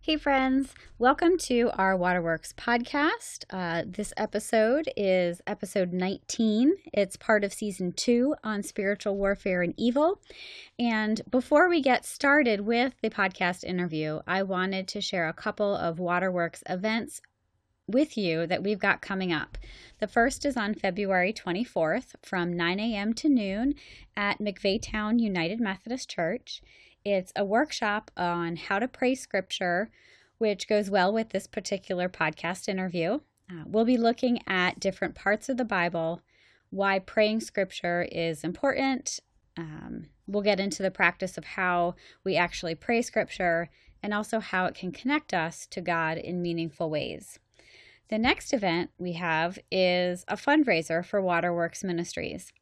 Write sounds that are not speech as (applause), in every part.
Hey, friends, welcome to our Waterworks podcast. Uh, this episode is episode 19. It's part of season two on spiritual warfare and evil. And before we get started with the podcast interview, I wanted to share a couple of Waterworks events with you that we've got coming up. The first is on February 24th from 9 a.m. to noon at McVeytown United Methodist Church. It's a workshop on how to pray scripture, which goes well with this particular podcast interview. Uh, we'll be looking at different parts of the Bible, why praying scripture is important. Um, we'll get into the practice of how we actually pray scripture and also how it can connect us to God in meaningful ways. The next event we have is a fundraiser for Waterworks Ministries.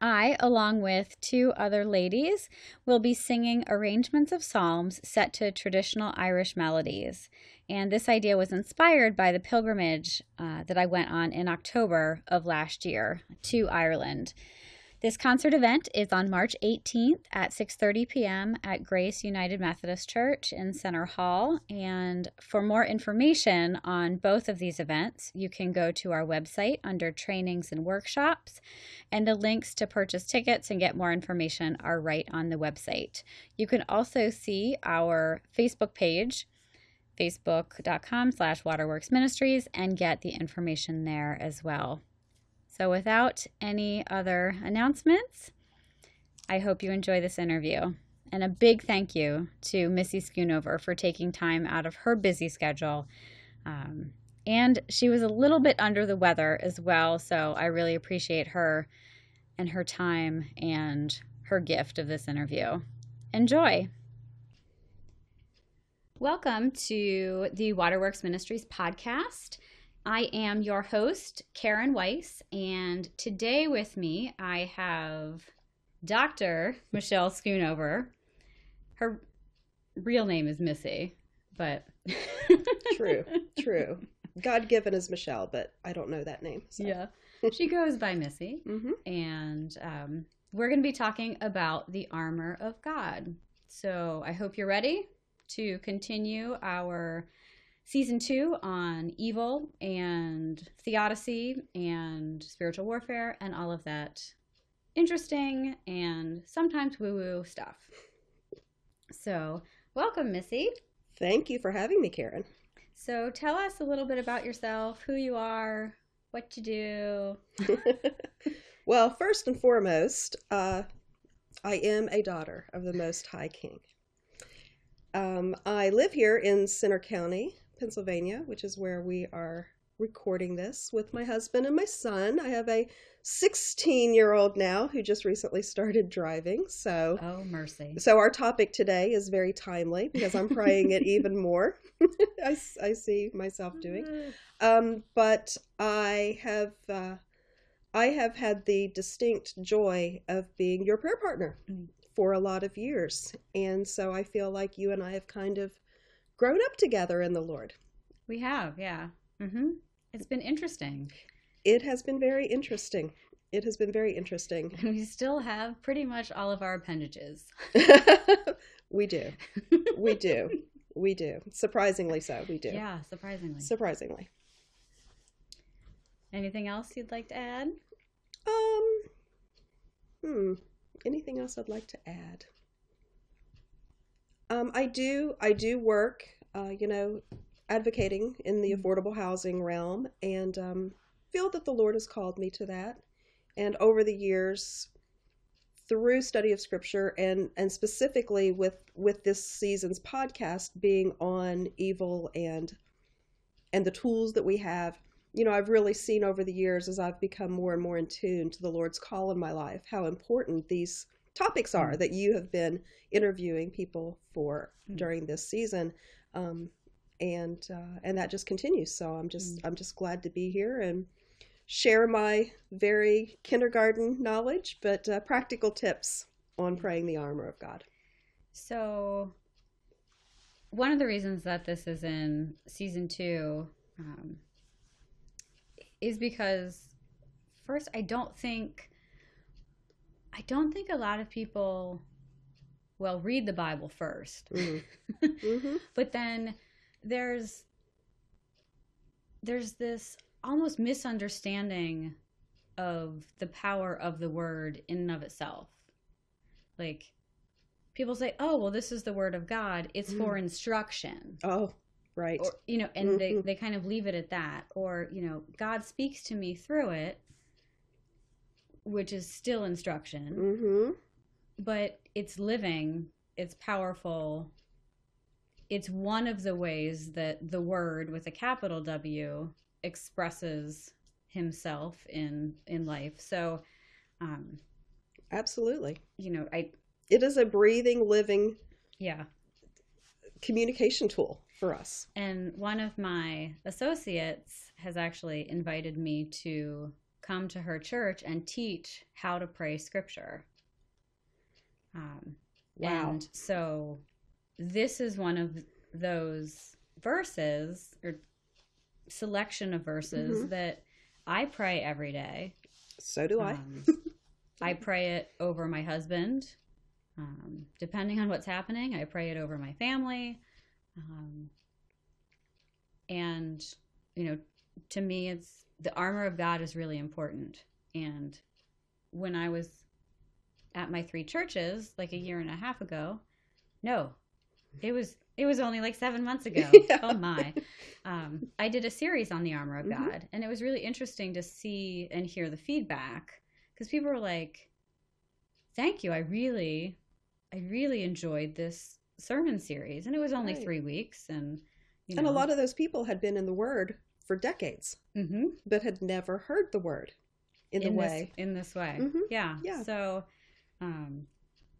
I, along with two other ladies, will be singing arrangements of psalms set to traditional Irish melodies. And this idea was inspired by the pilgrimage uh, that I went on in October of last year to Ireland. This concert event is on March 18th at 6:30 p.m. at Grace United Methodist Church in Centre Hall. And for more information on both of these events, you can go to our website under trainings and workshops, and the links to purchase tickets and get more information are right on the website. You can also see our Facebook page facebook.com slash waterworks ministries and get the information there as well so, without any other announcements, I hope you enjoy this interview. And a big thank you to Missy Schoonover for taking time out of her busy schedule. Um, and she was a little bit under the weather as well, so I really appreciate her and her time and her gift of this interview. Enjoy. Welcome to the Waterworks Ministries podcast. I am your host, Karen Weiss, and today with me I have Dr. Michelle Schoonover. Her real name is Missy, but. (laughs) true, true. God given is Michelle, but I don't know that name. So. Yeah. She goes by Missy, mm-hmm. and um, we're going to be talking about the armor of God. So I hope you're ready to continue our season two on evil and theodicy and spiritual warfare and all of that interesting and sometimes woo woo stuff. So, welcome, Missy. Thank you for having me, Karen. So, tell us a little bit about yourself, who you are, what you do. (laughs) well, first and foremost, uh, I am a daughter of the Most High King. Um, I live here in Centre County, Pennsylvania, which is where we are recording this with my husband and my son. I have a 16 year old now who just recently started driving. So, oh, mercy. So, our topic today is very timely because I'm praying it (laughs) even more. (laughs) I, I see myself doing. Um, but I have. Uh, I have had the distinct joy of being your prayer partner mm. for a lot of years. And so I feel like you and I have kind of grown up together in the Lord. We have, yeah. Mm-hmm. It's been interesting. It has been very interesting. It has been very interesting. And we still have pretty much all of our appendages. (laughs) we do. We do. We do. Surprisingly so, we do. Yeah, surprisingly. Surprisingly. Anything else you'd like to add? Um, hmm. Anything else I'd like to add? Um, I do. I do work. Uh, you know, advocating in the mm-hmm. affordable housing realm, and um, feel that the Lord has called me to that. And over the years, through study of Scripture, and and specifically with with this season's podcast being on evil and and the tools that we have, you know, I've really seen over the years as I've become more and more in tune to the Lord's call in my life how important these topics are mm. that you have been interviewing people for mm. during this season um, and uh, and that just continues so i'm just mm. i'm just glad to be here and share my very kindergarten knowledge but uh, practical tips on praying the armor of god so one of the reasons that this is in season two um, is because first i don't think I don't think a lot of people well, read the Bible 1st Mhm. Mhm. but then there's there's this almost misunderstanding of the power of the word in and of itself. Like people say, "Oh, well, this is the word of God. It's for instruction." Oh, right. or you know and they, Mhm. they kind of leave it at that or you know god speaks to me through it which is still instruction mm-hmm. but it's living it's powerful it's one of the ways that the word with a capital w expresses himself in in life so um Absolutely. you know i It is a breathing, living yeah communication tool for us. And one of my associates has actually invited me to come to her church and teach how to pray scripture. Um, Wow. And so this is one of those verses or selection of verses Mhm. that I pray every day. So do I. Um, I (laughs) pray it over my husband. Um, depending on what's happening, I pray it over my family. Um, and, you know, to me, it's the armor of God is really important. And when I was at my three churches, like a year and a half ago, no, it was it was only like seven months ago. (laughs) Yeah. Oh my! Um, I did a series on the armor of Mhm. God, and it was really interesting to see and hear the feedback because people were like, "Thank you, I really, I really enjoyed this sermon series," and it was only Right. three weeks, and you And a lot of those people had been in the Word for decades, hmm but had never heard the Word in, the this, way. in this way. Mhm. Yeah. Yeah. So, um,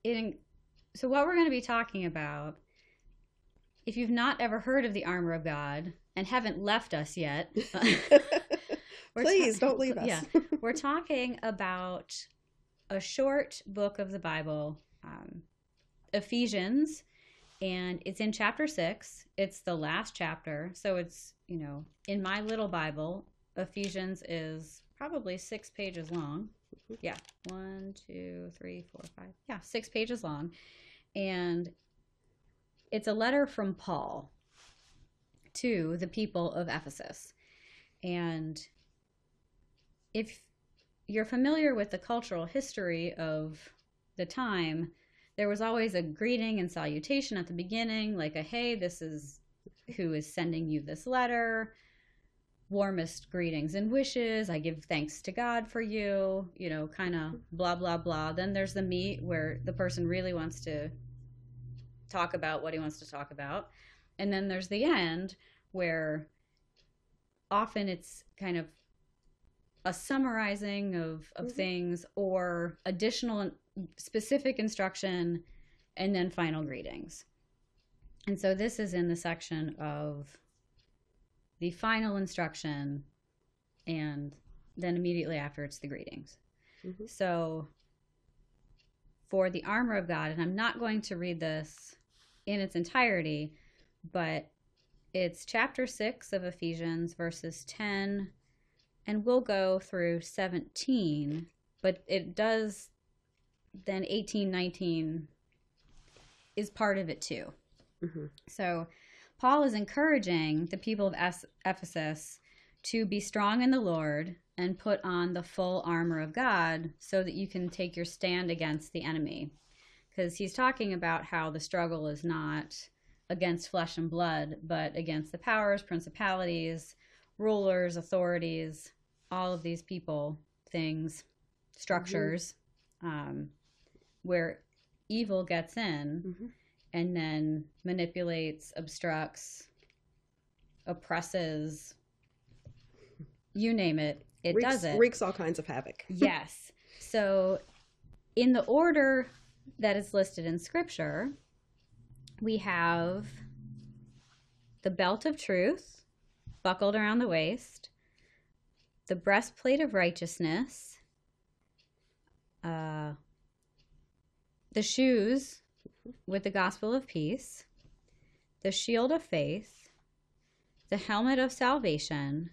in so what we're going to be talking about, if you've not ever heard of the armor of God and haven't left us yet, (laughs) (laughs) we're Please ta- don't leave us. Yeah, we're talking about a short book of the Bible, um, Ephesians, and it's in chapter six. It's the last chapter, so it's you know in my little Bible, Ephesians is probably six pages long. Mm-hmm. Yeah, one, two, three, four, five. Yeah, six pages long, and it's a letter from Paul to the people of Ephesus, and if you're familiar with the cultural history of the time, there was always a greeting and salutation at the beginning, like a hey, this is who is sending you this letter. Warmest greetings and wishes. I give thanks to God for you, you know, kind of blah, blah, blah. Then there's the meat where the person really wants to talk about what he wants to talk about. And then there's the end where often it's kind of a summarizing of, of Mhm. things or additional specific instruction and then final greetings. And so this is in the section of the final instruction and then immediately after it's the greetings. Mhm. So for the armor of God, and I'm not going to read this in its entirety, but it's chapter 6 of Ephesians, verses 10, and we'll go through 17, but it does then 18, 19 is part of it too. Mhm. So Paul is encouraging the people of Ephesus to be strong in the Lord and put on the full armor of God so that you can take your stand against the enemy. Because he's talking about how the struggle is not against flesh and blood, but against the powers, principalities, rulers, authorities, all of these people, things, structures, um, where evil gets in Mhm. And then manipulates, obstructs, oppresses, you name it, it wreaks, does it. wreaks all kinds of havoc. (laughs) yes. So, in the order that is listed in Scripture, we have the belt of truth buckled around the waist, the breastplate of righteousness, uh, the shoes with the gospel of peace, the shield of faith, the helmet of salvation,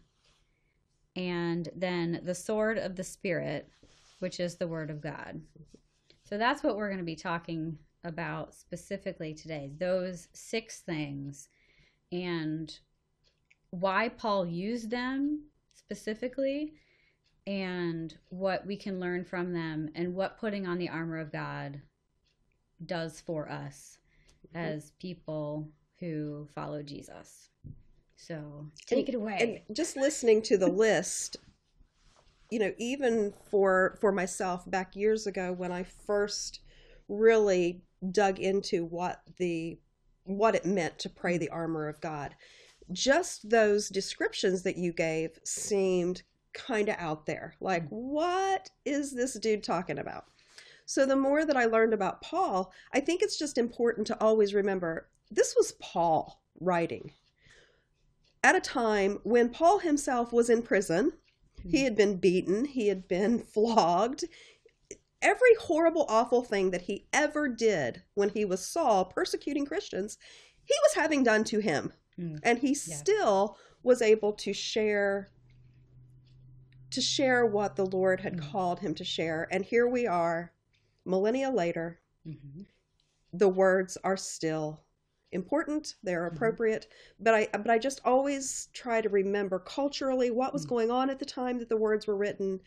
and then the sword of the Spirit, which is the word of God. So that's what we're going to be talking about specifically today, those six things, and why Paul used them specifically, and what we can learn from them, and what putting on the armor of God does for us mm-hmm. as people who follow Jesus. So take it away. And just listening to the list, you know, even for for myself back years ago when I first really dug into what the what it meant to pray the armor of God, just those descriptions that you gave seemed kind of out there. Like, mm-hmm. what is this dude talking about? So the more that I learned about Paul, I think it's just important to always remember this was Paul writing at a time when Paul himself was in prison. He had been beaten, he had been (laughs) flogged. Every horrible, awful thing that he ever did when he was Saul persecuting Christians, he was having done to him. Mm. And he Yeah. still was able to share to share what the Lord had Mm. called him to share. And here we are, millennia later, Mhm. the words are still important they're Mhm. appropriate but i but i just always try to remember culturally what was Mm. going on at the time that the words were written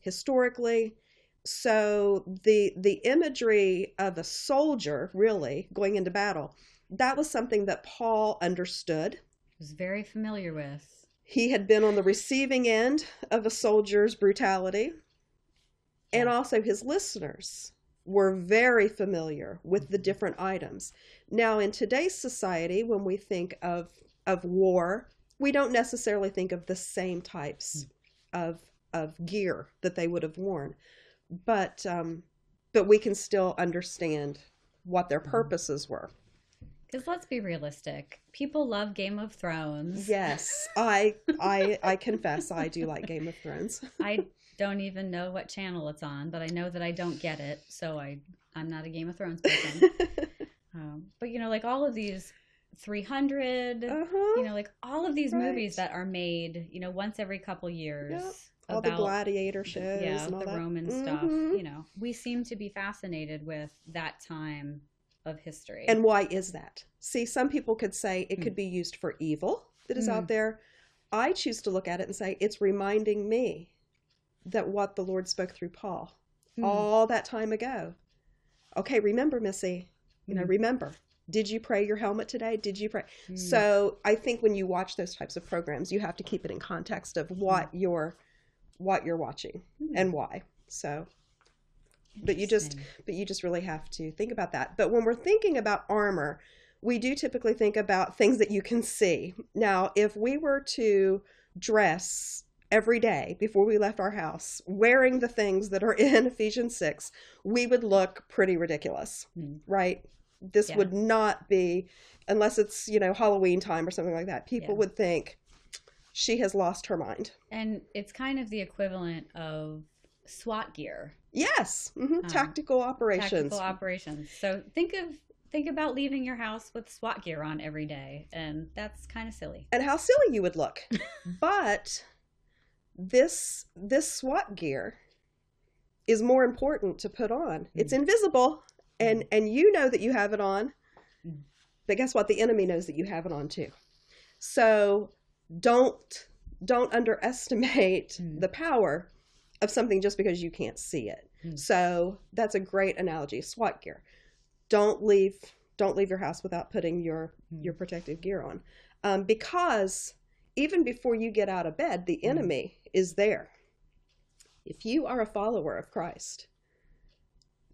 historically so the the imagery of a soldier really going into battle that was something that paul understood Was very familiar with. he had been on the receiving end of a soldier's brutality and also his listeners were very familiar with the different items now in today's society when we think of of war we don't necessarily think of the same types of of gear that they would have worn but um but we can still understand what their Mhm. purposes were Because let's be realistic. People love Game of Thrones. yes i i i confess i do like game of thrones (laughs) I don't even know what channel it's on, but I know that I don't get it, so I I'm not a Game of Thrones person. (laughs) um, but you know, like all of these 300, uh-huh. you know, like all of these Right. movies that are made, you know, once every couple years. Yep. all the about gladiator shows yeah, and all the that. Roman stuff. Mhm. You know, we seem to be fascinated with that time of history. And why is that? See, some people could say it Hmm. could be used for evil that is Hmm. out there. I choose to look at it and say it's reminding me that what the Lord spoke through Paul Mm, all that time ago. Okay, remember, Missy, you know, Mm. remember. Did you pray your helmet today? Did you pray? mm, So I think when you watch those types of programs, you have to keep it in context of what you're what you're watching mm, and why. So but you just- but you just really have to think about that. But when we're thinking about armor, we do typically think about things that you can see. Now, if we were to dress every day before we left our house wearing the things that are (laughs) in Ephesians 6, we would look pretty ridiculous, Hmm. right? This Yeah. would not be unless it's, you know, Halloween time or something like that. People Yeah. would think she has lost her mind. And it's kind of the equivalent of SWAT gear, Yes, hmm Um, tactical operations. tactical operations. So think of think about leaving your house with SWAT gear on every day, and that's kind of silly. and how silly you would look. (laughs) but this this SWAT gear is more important to put on. It's invisible and and you know that you have it on. But guess what? The enemy knows that you have it on too. So don't don't underestimate Mm. the power of something just because you can't see it. Mm. So that's a great analogy. SWAT gear. Don't leave don't leave your house without putting your Mm. your protective gear on, um, because even before you get out of bed, the Mm. enemy is there. If you are a follower of Christ,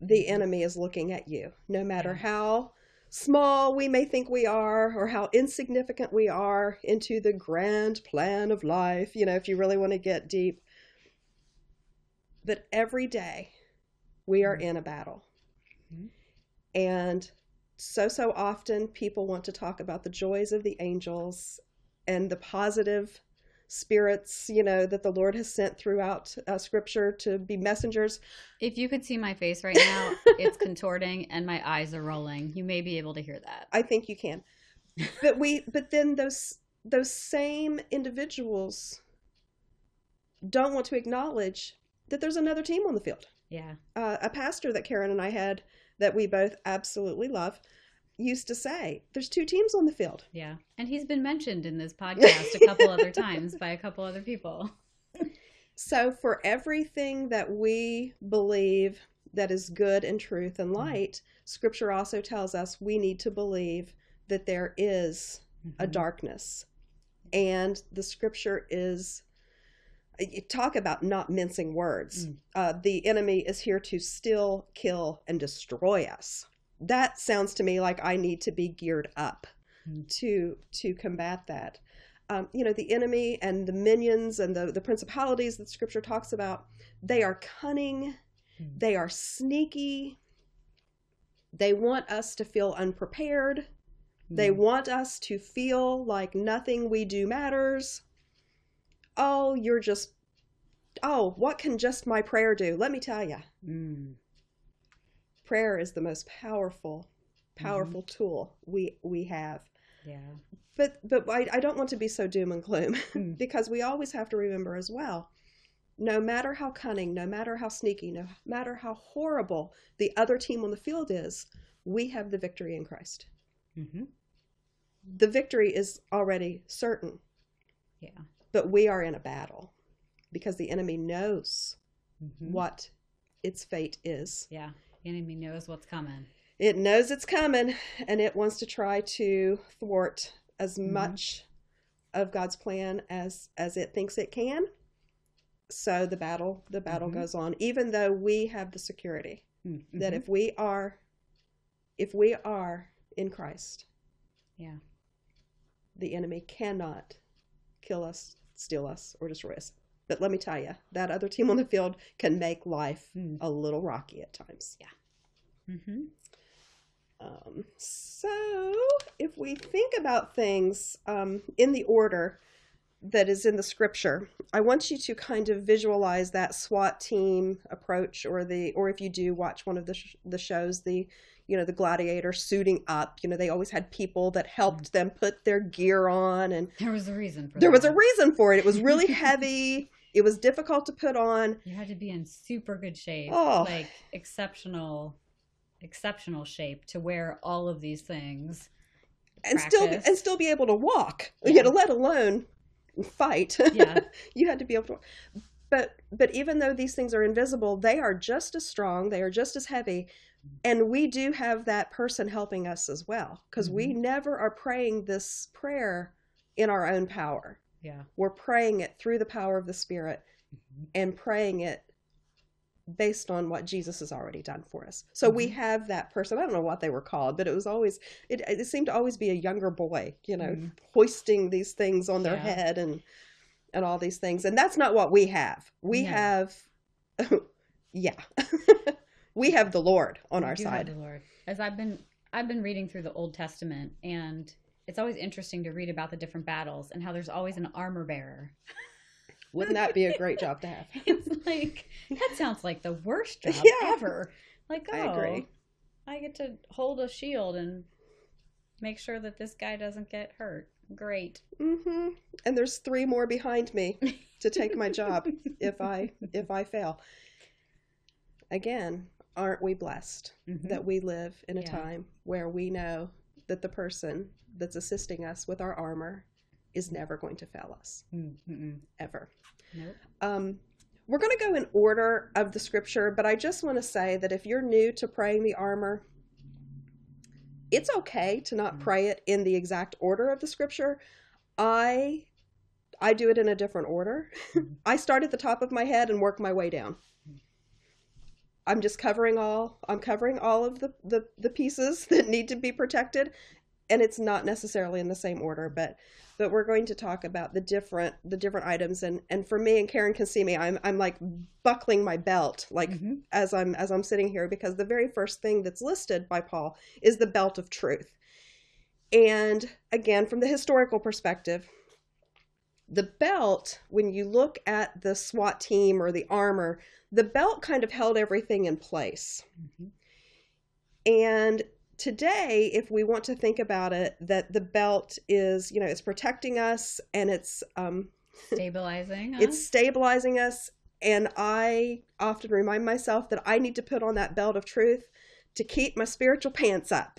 the Mhm. enemy is looking at you, no matter how small we may think we are or how insignificant we are into the grand plan of life. You know, if you really want to get deep, but every day we are Mhm. in a battle. Mhm. And so, so often people want to talk about the joys of the angels and the positive spirits, you know, that the Lord has sent throughout uh, scripture to be messengers. If you could see my face right now, it's contorting and my eyes are rolling. You may be able to hear that. I think you can. But we, but then those, those same individuals don't want to acknowledge that there's another team on the field. Yeah. uh, a pastor that Karen and I had that we both absolutely love, used to say, "There's two teams on the field." Yeah, and he's been mentioned in this podcast a couple other (laughs) times by a couple other people. So, for everything that we believe that is good and truth and light, Scripture also tells us we need to believe that there is a Mhm. darkness. And the Scripture is, you talk about not mincing words. Mm. Uh, the enemy is here to still kill and destroy us. That sounds to me like I need to be geared up Mm. to to combat that um, you know, the enemy and the minions and the, the principalities that scripture talks about, they are cunning, Mm. they are sneaky, they want us to feel unprepared, they Mm. want us to feel like nothing we do matters. Oh, you're just, oh, what can just my prayer do? Let me tell you, Mm. Prayer is the most powerful, powerful tool we we have. Yeah. But but I, I don't want to be so doom and gloom. (laughs) Mm. because we always have to remember as well no matter how cunning, no matter how sneaky, no matter how horrible the other team on the field is, we have the victory in Christ. Mm-hmm. The victory is already certain, Yeah. but we are in a battle because the enemy knows Mhm. what its fate is. Yeah. The enemy knows what's coming. It knows it's coming and it wants to try to thwart as Mhm. much of God's plan as as it thinks it can. So the battle the battle Mhm. goes on even though we have the security Mm. that Mhm. if we are if we are in Christ, Yeah. the enemy cannot kill us, steal us or destroy us. But let me tell you, that other team on the field can make life Mm. a little rocky at times. Yeah Mm-hmm. Um, so, if we think about things um, in the order that is in the scripture, I want you to kind of visualize that SWAT team approach, or the, or if you do watch one of the sh- the shows, the, you know, the gladiator suiting up. You know, they always had people that helped them put their gear on, and There was a reason for there was a reason for it. It was really (laughs) heavy. It was difficult to put on. You had to be in super good shape, Oh. like exceptional, exceptional shape to wear all of these things. and still and still be able to walk Yeah. you know let alone fight (laughs) Yeah. you had to be able to but but even though these things are invisible they are just as strong they are just as heavy and we do have that person helping us as well because we mm-hmm. never are praying this prayer in our own power Yeah. we're praying it through the power of the spirit Mhm. and praying it based on what Jesus has already done for us. So we Mhm. have that person. I don't know what they were called, but it was always it, it seemed to always be a younger boy, you know, Mhm. hoisting these things on their Yeah. head and and all these things. And that's not what we have. We No. have (laughs) yeah. (laughs) we have the Lord on We our side. the Lord. As I've been, I've been reading through the Old Testament, and it's always interesting to read about the different battles and how there's always an armor bearer. (laughs) Wouldn't that be a great job to have? (laughs) It's like that sounds like the worst (laughs) job Yeah. ever. Like, oh, I agree. I get to hold a shield and make sure that this guy doesn't get hurt. Great. hmm And there's three more behind me to take my job if I if I fail. Again, aren't we blessed Mhm. that we live in a Yeah. time where we know that the person that's assisting us with our armor is never going to fail us Mm, mm-mm. ever. Nope. Um, we're going to go in order of the scripture, but I just want to say that if you're new to praying the armor, it's okay to not Mhm. pray it in the exact order of the scripture. I I do it in a different order. Mhm. (laughs) I start at the top of my head and work my way down. Mhm. I'm just covering all I'm covering all of the, the the pieces (laughs) that need to be protected and it's not necessarily in the same order but but we're going to talk about the different the different items and and for me and Karen can see me I'm I'm like buckling my belt like Mhm. as I'm as I'm sitting here because the very first thing that's listed by Paul is the belt of truth. And again, from the historical perspective, the belt, when you look at the SWAT team or the armor, the belt kind of held everything in place. Mhm. And today, if we want to think about it, that the belt is, you know, it's protecting us and it's um, Stabilizing. Us. it's stabilizing us and i often remind myself that i need to put on that belt of truth to keep my spiritual pants up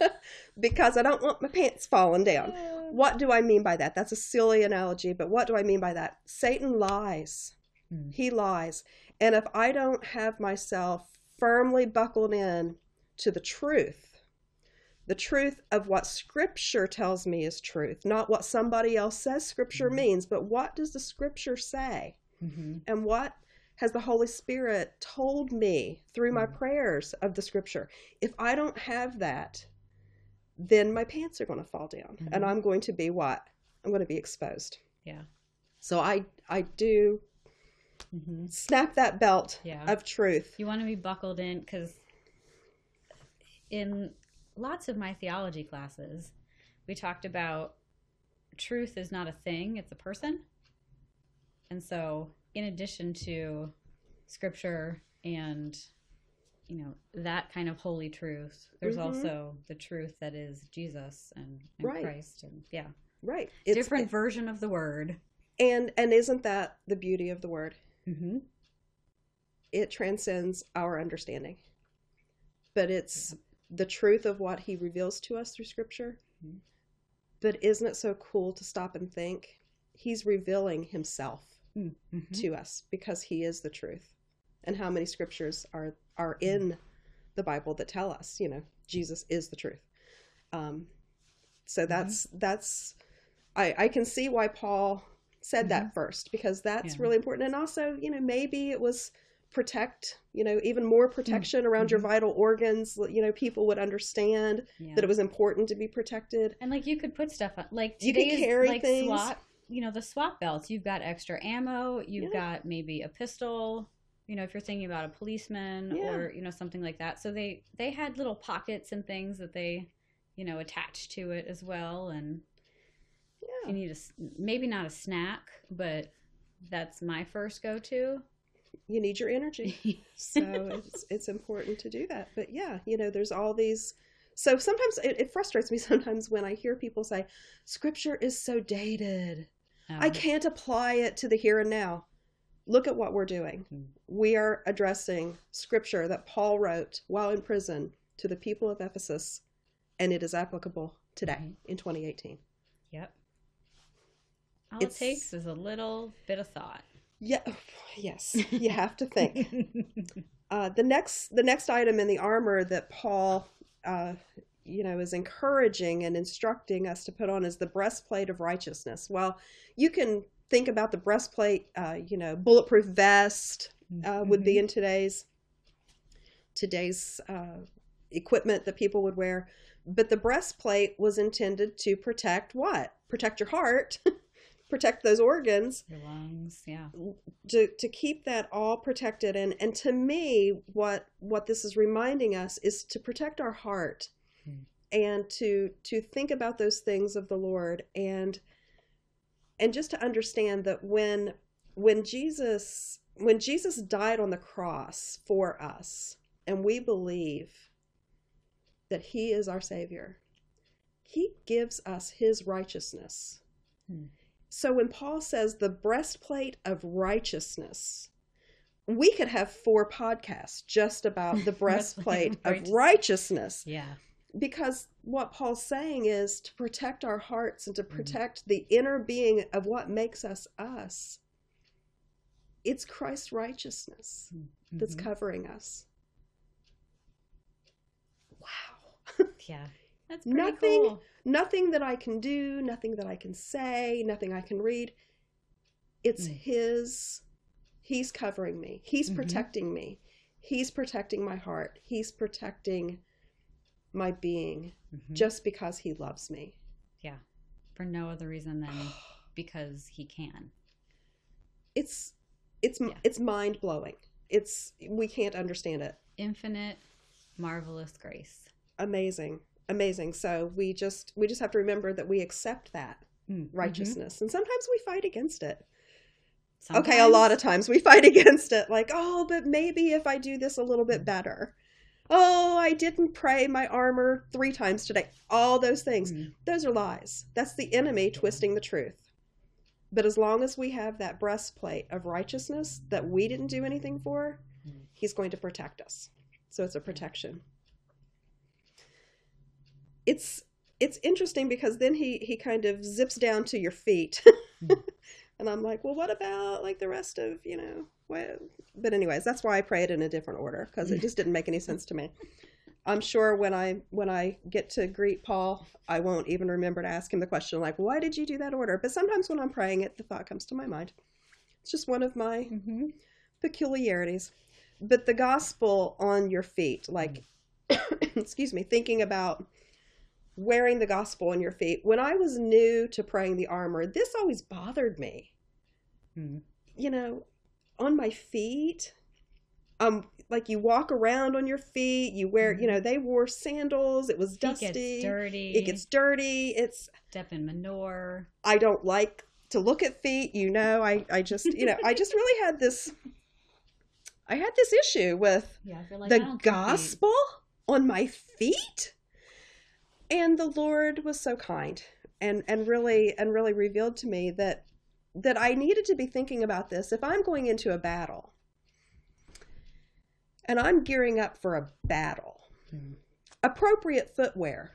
(laughs) because I don't want my pants falling down. What do I mean by that? That's a silly analogy, but what do I mean by that? Satan lies. Mm. He lies. And if I don't have myself firmly buckled in to the truth, the truth of what scripture tells me is truth, not what somebody else says scripture Mhm. means, but what does the scripture say? Mhm. And what has the Holy Spirit told me through my Mhm. prayers of the scripture? If I don't have that, then my pants are going to fall down and I'm going to be what? I'm going to be exposed. Yeah. So I I do Mhm. snap that belt Yeah. of truth. You want to be buckled in because in lots of my theology classes, we talked about truth is not a thing, it's a person. And so, in addition to scripture and you know that kind of holy truth there's Mhm. also the truth that is jesus and, and Right. christ and yeah Right. different version of the word and and isn't that the beauty of the word? mm-hmm. It transcends our understanding. But it's the truth of what he reveals to us through scripture. Mhm. But isn't it so cool to stop and think he's revealing himself Mm-hmm. to us because he is the truth. And how many scriptures are are in the Bible that tell us, you know, Jesus is the truth. Um, so that's that's I I can see why Paul said that first because that's Yeah. really important. And also, you know, maybe it was protect, you know, even more protection around your Mhm. vital organs. You know, people would understand yeah. that it was important to be protected. And like you could put stuff on, like You could carry like things. SWAT, you know, the SWAT belts. You've got extra ammo. You've Yeah. got maybe a pistol. You know, if you're thinking about a policeman Yeah. or you know something like that. So they they had little pockets and things that they, you know, attached to it as well. And you need a maybe not a snack, but that's my first go to. You need your energy. (laughs) so it's it's important to do that but yeah you know there's all these so sometimes it, it frustrates me (laughs) sometimes when i hear people say scripture is so dated i Um, can't apply it to the here and now look at what we're doing Mm. we are addressing scripture that paul wrote while in prison to the people of ephesus and it is applicable today Mhm. in 2018 Yep. All It's- it takes is a little bit of thought. Yeah yes. You have to think. (laughs) Uh, the next the next item in the armor that Paul uh, you know is encouraging and instructing us to put on is the breastplate of righteousness. Well, you can think about the breastplate, uh, you know, bulletproof vest uh, would be in today's today's uh, equipment that people would wear, but the breastplate was intended to protect what? Protect your heart, (laughs) protect those organs, your lungs. Yeah. to to keep that all protected and and to me what what this is reminding us is to protect our heart Hmm. and to to think about those things of the lord and and just to understand that when when jesus when jesus died on the cross for us and we believe that he is our savior he gives us his righteousness Hmm. So when Paul says the breastplate of righteousness, we could have four podcasts just about the (laughs) breastplate of righteousness Yeah. because what Paul's saying is to protect our hearts and to Mhm. protect the inner being of what makes us us. It's Christ's righteousness that's Mhm. covering us. Wow. (laughs) Yeah. That's Nothing- cool. nothing that I can do, nothing that I can say, nothing I can read. It's Mm. His, He's covering me, He's Mhm. protecting me, He's protecting my heart, He's protecting my being Mhm. just because He loves me. yeah. For no other reason than (sighs) because he can. It's it's Yeah. it's mind blowing. It's we can't understand it. Infinite, marvelous grace. Amazing, amazing. So we just we just have to remember that we accept that Mm. righteousness, and sometimes we fight against it. Mhm. Okay, a lot of times we fight (laughs) against it, like, oh, but maybe if I do this a little bit better. Oh, I didn't pray my armor three times today. All those things. Mm. Those are lies. That's the enemy twisting the truth. But as long as we have that breastplate of righteousness that we didn't do anything for, Mm. he's going to protect us. So it's a protection. It's it's interesting because then he he kind of zips down to your feet (laughs) Mm. and i'm like well what about like the rest of you know what but anyways that's why i pray it in a different order because it (laughs) just didn't make any sense to me i'm sure when i when i get to greet paul i won't even remember to ask him the question like why did you do that order but sometimes when i'm praying it the thought comes to my mind it's just one of my Mm-hmm. peculiarities. But the gospel on your feet, like, (coughs) excuse me, thinking about wearing the gospel on your feet. When I was new to praying the armor, this always bothered me. Mm. You know, on my feet, um, like you walk around on your feet, you wear, you know, they wore sandals, it was It dusty, gets dirty. it gets dirty. It's, step in manure. I don't like to look at feet, you know, I, I just, you know, I just really had this, I had this issue with Yeah, like the don't think we- gospel on my feet and the lord was so kind and and really and really revealed to me that that i needed to be thinking about this if i'm going into a battle and i'm gearing up for a battle Mhm. appropriate footwear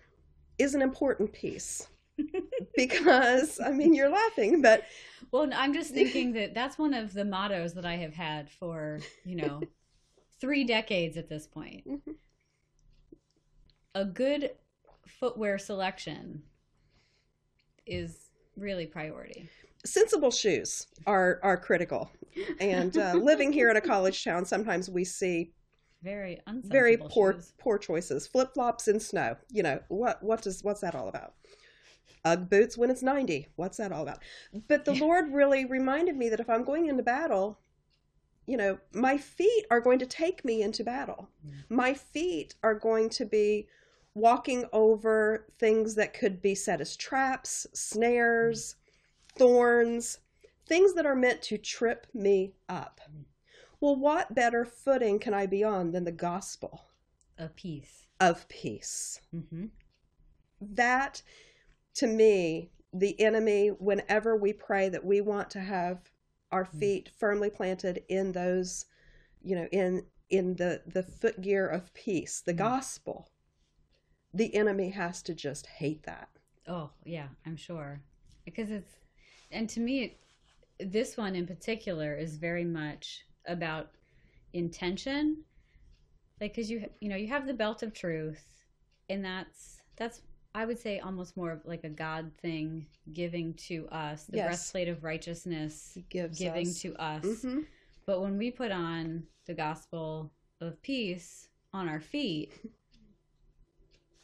is an important piece (laughs) because i mean you're laughing but Well, I'm just thinking that that's one of the mottos that I have had for, you know, (laughs) three decades at this point. Mhm. A good footwear selection is really priority. sensible shoes are are critical and uh, (laughs) living here in a college town sometimes we see Very very poor shoes. poor choices flip flops in snow you know what what does what's that all about ugg boots when it's 90 what's that all about but the Yeah. lord really reminded me that if i'm going into battle you know my feet are going to take me into battle Mm. my feet are going to be walking over things that could be set as traps snares thorns things that are meant to trip me up well what better footing can i be on than the gospel A piece. of peace hmm that to me the enemy whenever we pray that we want to have our Mm. feet firmly planted in those you know in in the the footgear of peace the Mm. gospel the enemy has to just hate that Oh, yeah, I'm sure. Because it's, and to me, it, this one in particular is very much about intention. Like, because you, you know, you have the belt of truth, and that's, that's, I would say almost more of like a God thing giving to us, the Yes. breastplate of righteousness gives giving us. to us. Mhm. But when we put on the gospel of peace on our feet,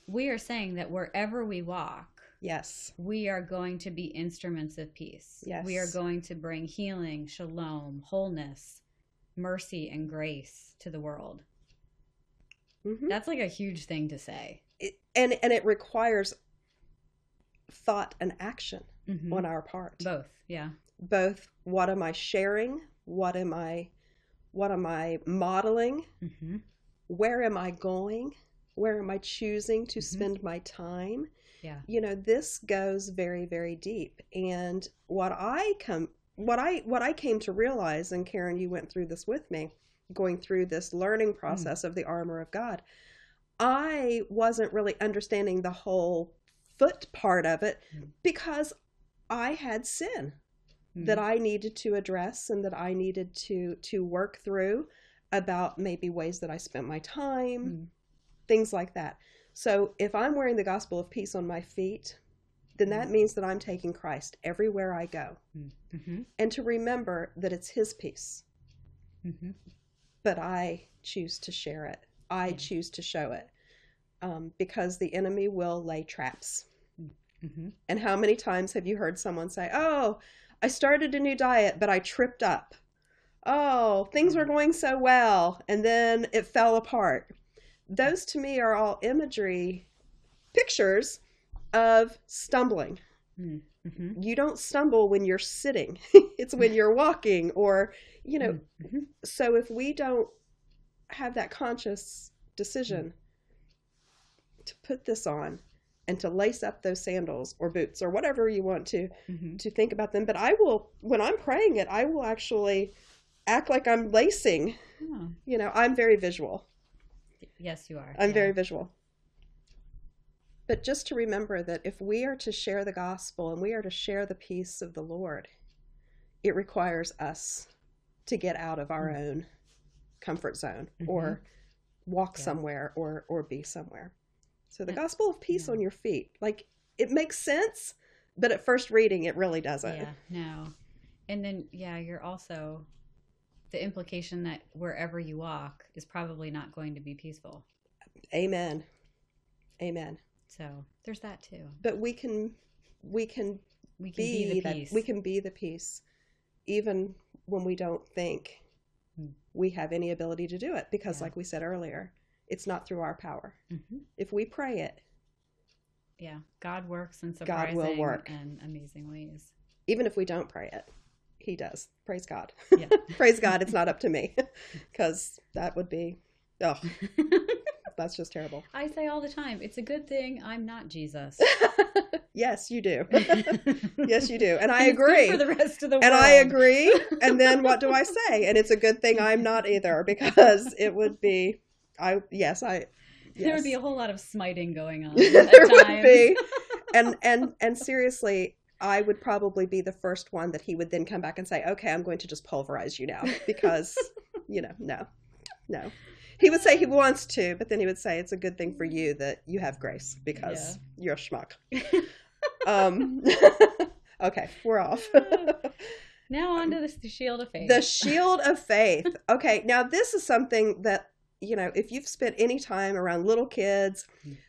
we are saying that wherever we walk, yes we are going to be instruments of peace. Yes. We are going to bring healing, shalom, wholeness, mercy, and grace to the world. Mhm. That's like a huge thing to say. It- and and it requires thought and action Mhm. on our part Both, yeah. both what am i sharing what am i what am i modeling hmm where am i going where am i choosing to Mhm. spend my time Yeah. you know this goes very very deep and what i come what i what i came to realize and karen you went through this with me going through this learning process of the armor of god i wasn't really understanding the whole foot part of it Mm. because i had sin that I needed to address and that I needed to to work through about maybe ways that I spent my time, Mm. Things like that. So if I'm wearing the gospel of peace on my feet, then that Mm. means that I'm taking Christ everywhere I go. Mm-hmm. And to remember that it's his peace, Mm-hmm. but I choose to share it. I Yeah. choose to show it. Um, because the enemy will lay traps. Mm-hmm. And how many times have you heard someone say, Oh, I started a new diet, but I tripped up. Oh, things were going so well, and then it fell apart. Those to me are all imagery pictures of stumbling. Mm-hmm. You don't stumble when you're sitting, (laughs) it's when you're walking, or, you know, Mm-hmm. so if we don't have that conscious decision to put this on and to lace up those sandals or boots or whatever you want to Mm-hmm. to think about them but i will when i'm praying it i will actually act like i'm lacing Oh, you know i'm very visual yes, you are. i'm Yeah. very visual But just to remember that if we are to share the gospel and we are to share the peace of the Lord, it requires us to get out of our own comfort zone Mhm. or walk Yeah. somewhere or or be somewhere. So the Yeah. gospel of peace on your feet, like it makes sense, but at first reading it really doesn't. Yeah, no. And then, yeah, you're also the implication that wherever you walk is probably not going to be peaceful. Amen. Amen. So there's that too. But we can we can We can be, be, the that peace. we can be the peace even when we don't think Hmm. we have any ability to do it because Yeah. like we said earlier it's not through our power Mhm. if we pray it Yeah, God works in God will surprising work. and amazing ways. even if we don't pray it he does praise god Yeah. (laughs) praise god it's not up to me (laughs) because that would be oh (laughs) that's just terrible I say all the time, it's a good thing I'm not Jesus. yes you do yes you do and i And agree for the rest of the world. and I agree. And then what do I say? And it's a good thing I'm not either because it would be, I yes, I. There would be a whole lot of smiting going on. there at would be, and and and seriously, I would probably be the first one that he would then come back and say, "Okay, I'm going to just pulverize you now (laughs) because you know, no, no." He would say he wants to, but then he would say it's a good thing for you that you have grace because you're a schmuck. (laughs) um, (laughs) okay, we're off. Now on to the shield of faith. The shield of faith. Okay, now this is something that, you know, if you've spent any time around little kids,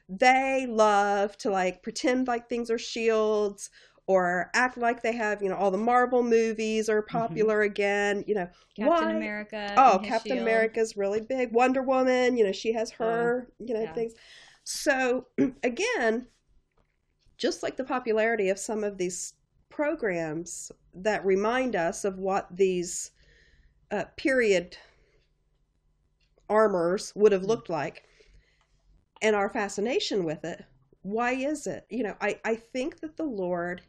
they love to like pretend like things are shields or act like they have, you know, all the Marvel movies are popular again, you know. Captain why- America. Oh, Captain shield. America's really big. Wonder Woman, you know, she has her, you know, yeah. things. So, (clears throat) again, just like the popularity of some of these programs that remind us of what these uh, period armors would have looked like and our fascination with it, why is it? You know, I, I think that the Lord,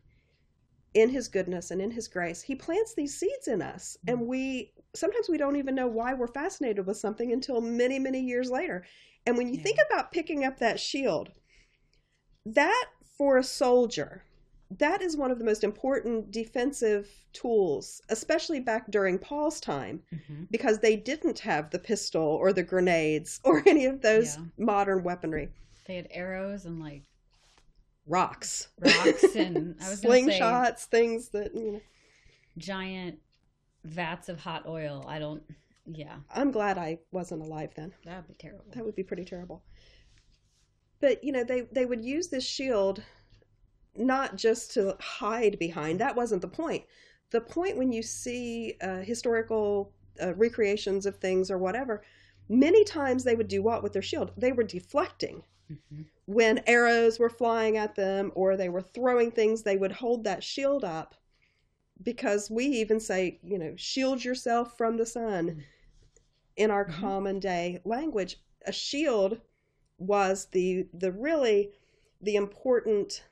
in his goodness and in his grace, he plants these seeds in us. And we sometimes we don't even know why we're fascinated with something until many, many years later. And when you Yeah. think about picking up that shield, that for a soldier, that is one of the most important defensive tools, especially back during Paul's time, Mhm. because they didn't have the pistol or the grenades (laughs) or any of those Yeah. modern weaponry. They had arrows and like Rocks, rocks (laughs) and I was gonna say slingshots, things that you know. giant vats of hot oil. I don't. Yeah, I'm glad I wasn't alive then. that would be terrible. That would be pretty terrible. But you know, they they would use this shield not just to hide behind. That wasn't the point. The point when you see uh, historical uh, recreations of things or whatever, many times they would do what with their shield? They were deflecting. Mhm. When arrows were flying at them or they were throwing things, they would hold that shield up because we even say, you know, shield yourself from the sun in our Mhm. common day language. A shield was the the really the important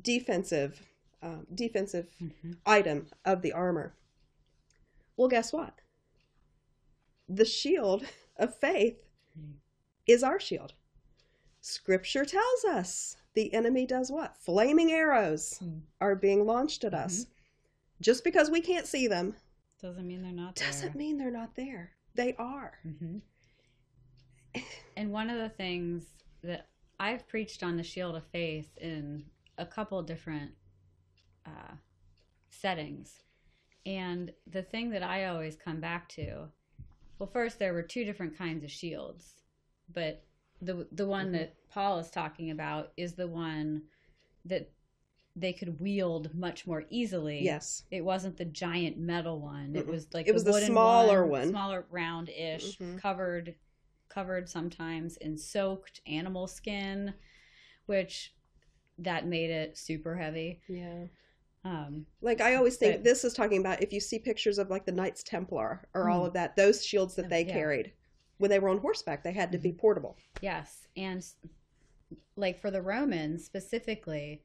defensive uh, defensive Mhm. item of the armor. Well, guess what? The shield of faith Mm. is our shield. Scripture tells us the enemy does what? Flaming arrows Mm. are being launched at us. Just because we can't see them Doesn't mean they're not doesn't there. mean they're not there. They are. hmm (sighs) And one of the things that I've preached on the shield of faith in a couple different uh, settings. And the thing that I always come back to, well, first there were two different kinds of shields, but the the one Mhm. that Paul is talking about is the one that they could wield much more easily. Yes. It wasn't the giant metal one. It Mm-mm. was like It was the wooden smaller one. smaller, round-ish, Mhm. covered, covered sometimes in soaked animal skin, which that made it super heavy. Yeah. Um, Like I always think But- this is talking about if you see pictures of like the Knights Templar or all Mm. of that, those shields that they yeah. carried when they were on horseback, they had to be portable. yes, and like for the Romans specifically,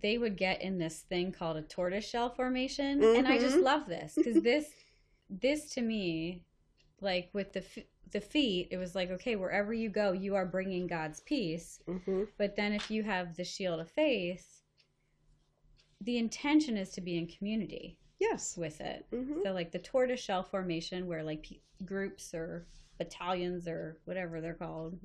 they would get in this thing called a tortoiseshell formation, and I just Mhm. love this because (laughs) this, this to me, like with the f- the feet, it was like, okay, wherever you go, you are bringing God's peace. hmm But then if you have the shield of faith, the intention is to be in community Yes. with it. hmm So like the tortoise shell formation, where like pe- groups or battalions or whatever they're called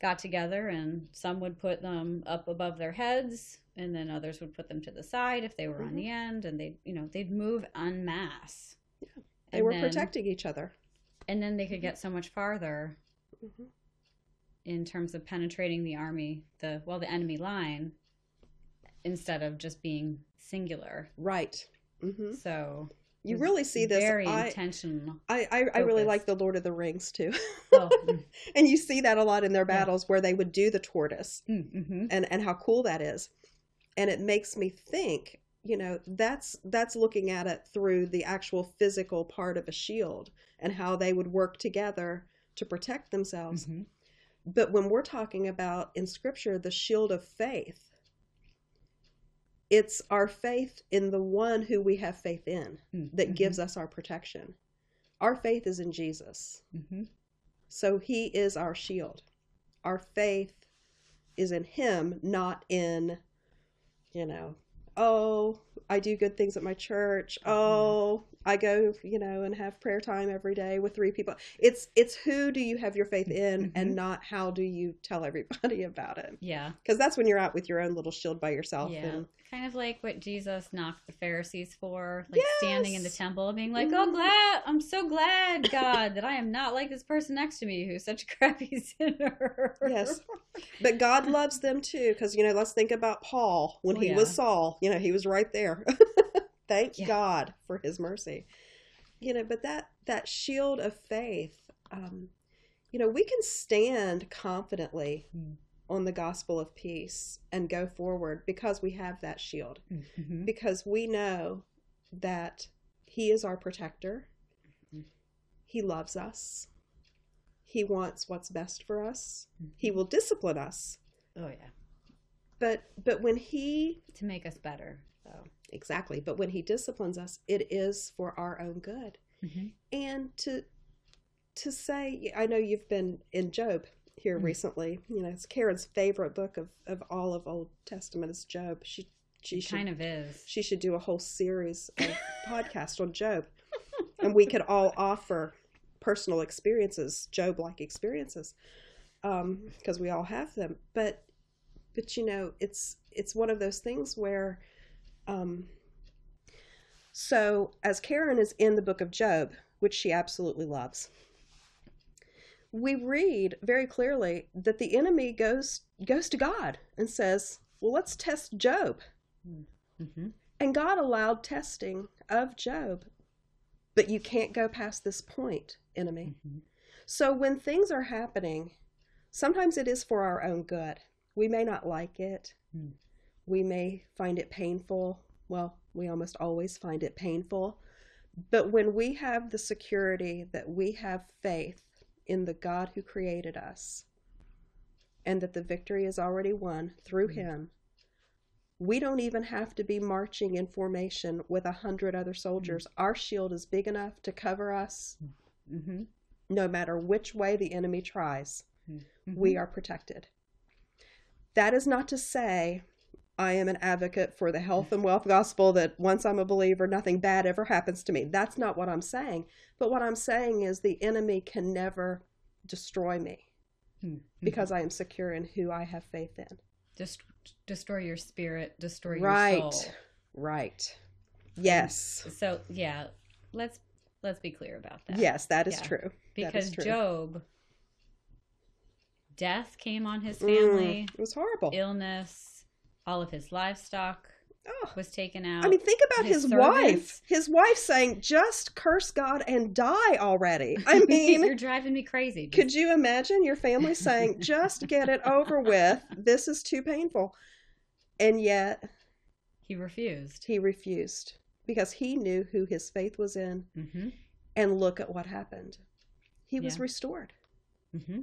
got together, and some would put them up above their heads, and then others would put them to the side if they were on Mhm. the end, and they you know they'd move en masse. Yeah. They And were then- protecting each other. and then they could get so much farther hmm in terms of penetrating the army, the well, the enemy line, instead of just being singular. Right. hmm So You really see this. very I, intentional. I, I, I really like the Lord of the Rings too. Oh, (laughs) mm, and you see that a lot in their Yeah. battles where they would do the tortoise mm, mhm. and, and how cool that is. And it makes me think, you know, that's that's looking at it through the actual physical part of a shield and how they would work together to protect themselves. Mhm. But when we're talking about in scripture the shield of faith, it's our faith in the one who we have faith in Mm, that mhm. gives us our protection. Our faith is in Jesus. Mhm. So he is our shield. Our faith is in him, not in, you know, oh, I do good things at my church. Mm-hmm. Oh, I go, you know, and have prayer time every day with three people. It's it's who do you have your faith in Mhm. and not how do you tell everybody (laughs) about it. Yeah, Because that's when you're out with your own little shield by yourself. yeah. And, Kind of like what Jesus knocked the Pharisees for, like standing in the Yes. temple, being like, "Oh, Mhm. glad I'm so glad, God, that I am not like this person next to me who's such a crappy (laughs) sinner." Yes. but God loves them too. Because, you know, let's think about Paul when Oh, he yeah. was Saul. You know, he was right there. (laughs) Thank Yeah. God for his mercy. You know, but that that shield of faith, um, you know, we can stand confidently Mm. on the gospel of peace and go forward because we have that shield. Mhm. Because we know that he is our protector. Mhm. He loves us. He wants what's best for us. Mm-hmm. He will discipline us. Oh yeah, But but when he to make us better. So. Exactly, but when he disciplines us, it is for our own good. Mhm. And to to say I know you've been in Job here Mm. recently. You know, it's Karen's favorite book of, of all of Old Testament is Job. She she It should kind of is. she should do a whole series of (laughs) podcast on Job. (laughs) And we could all offer personal experiences, Job like experiences. Um, because we all have them. But but you know, it's it's one of those things where um so as Karen is in the book of Job, which she absolutely loves, we read very clearly that the enemy goes goes to God and says, Well, let's test Job. hmm And God allowed testing of Job. But you can't go past this point, enemy. hmm So when things are happening, sometimes it is for our own good. We may not like it. Mm. We may find it painful. Well, we almost always find it painful. But when we have the security that we have faith in the God who created us and that the victory is already won through Mm. him, we don't even have to be marching in formation with a hundred other soldiers. Our shield is big enough to cover us hmm no matter which way the enemy tries. Mm-hmm. We are protected. That is not to say I am an advocate for the health and wealth gospel that once I'm a believer, nothing bad ever happens to me. That's not what I'm saying. But what I'm saying is the enemy can never destroy me Mm-hmm. because I am secure in who I have faith in. Just destroy your spirit, destroy your Right. soul. Right. Yes. So yeah, let's let's be clear about that. Yes, that is Yeah. true. Because is true. Job, death came on his Mm, family, it was horrible. illness, all of his livestock Oh. was taken out. I mean, think about his his, wife. His wife saying, "Just curse God and die already." I (laughs) mean, you're driving me crazy. Could you imagine your family saying, "Just get it over with. This is too painful," and yet he refused. he refused because he knew who his faith was in. hmm And look at what happened. He was Yeah. restored. hmm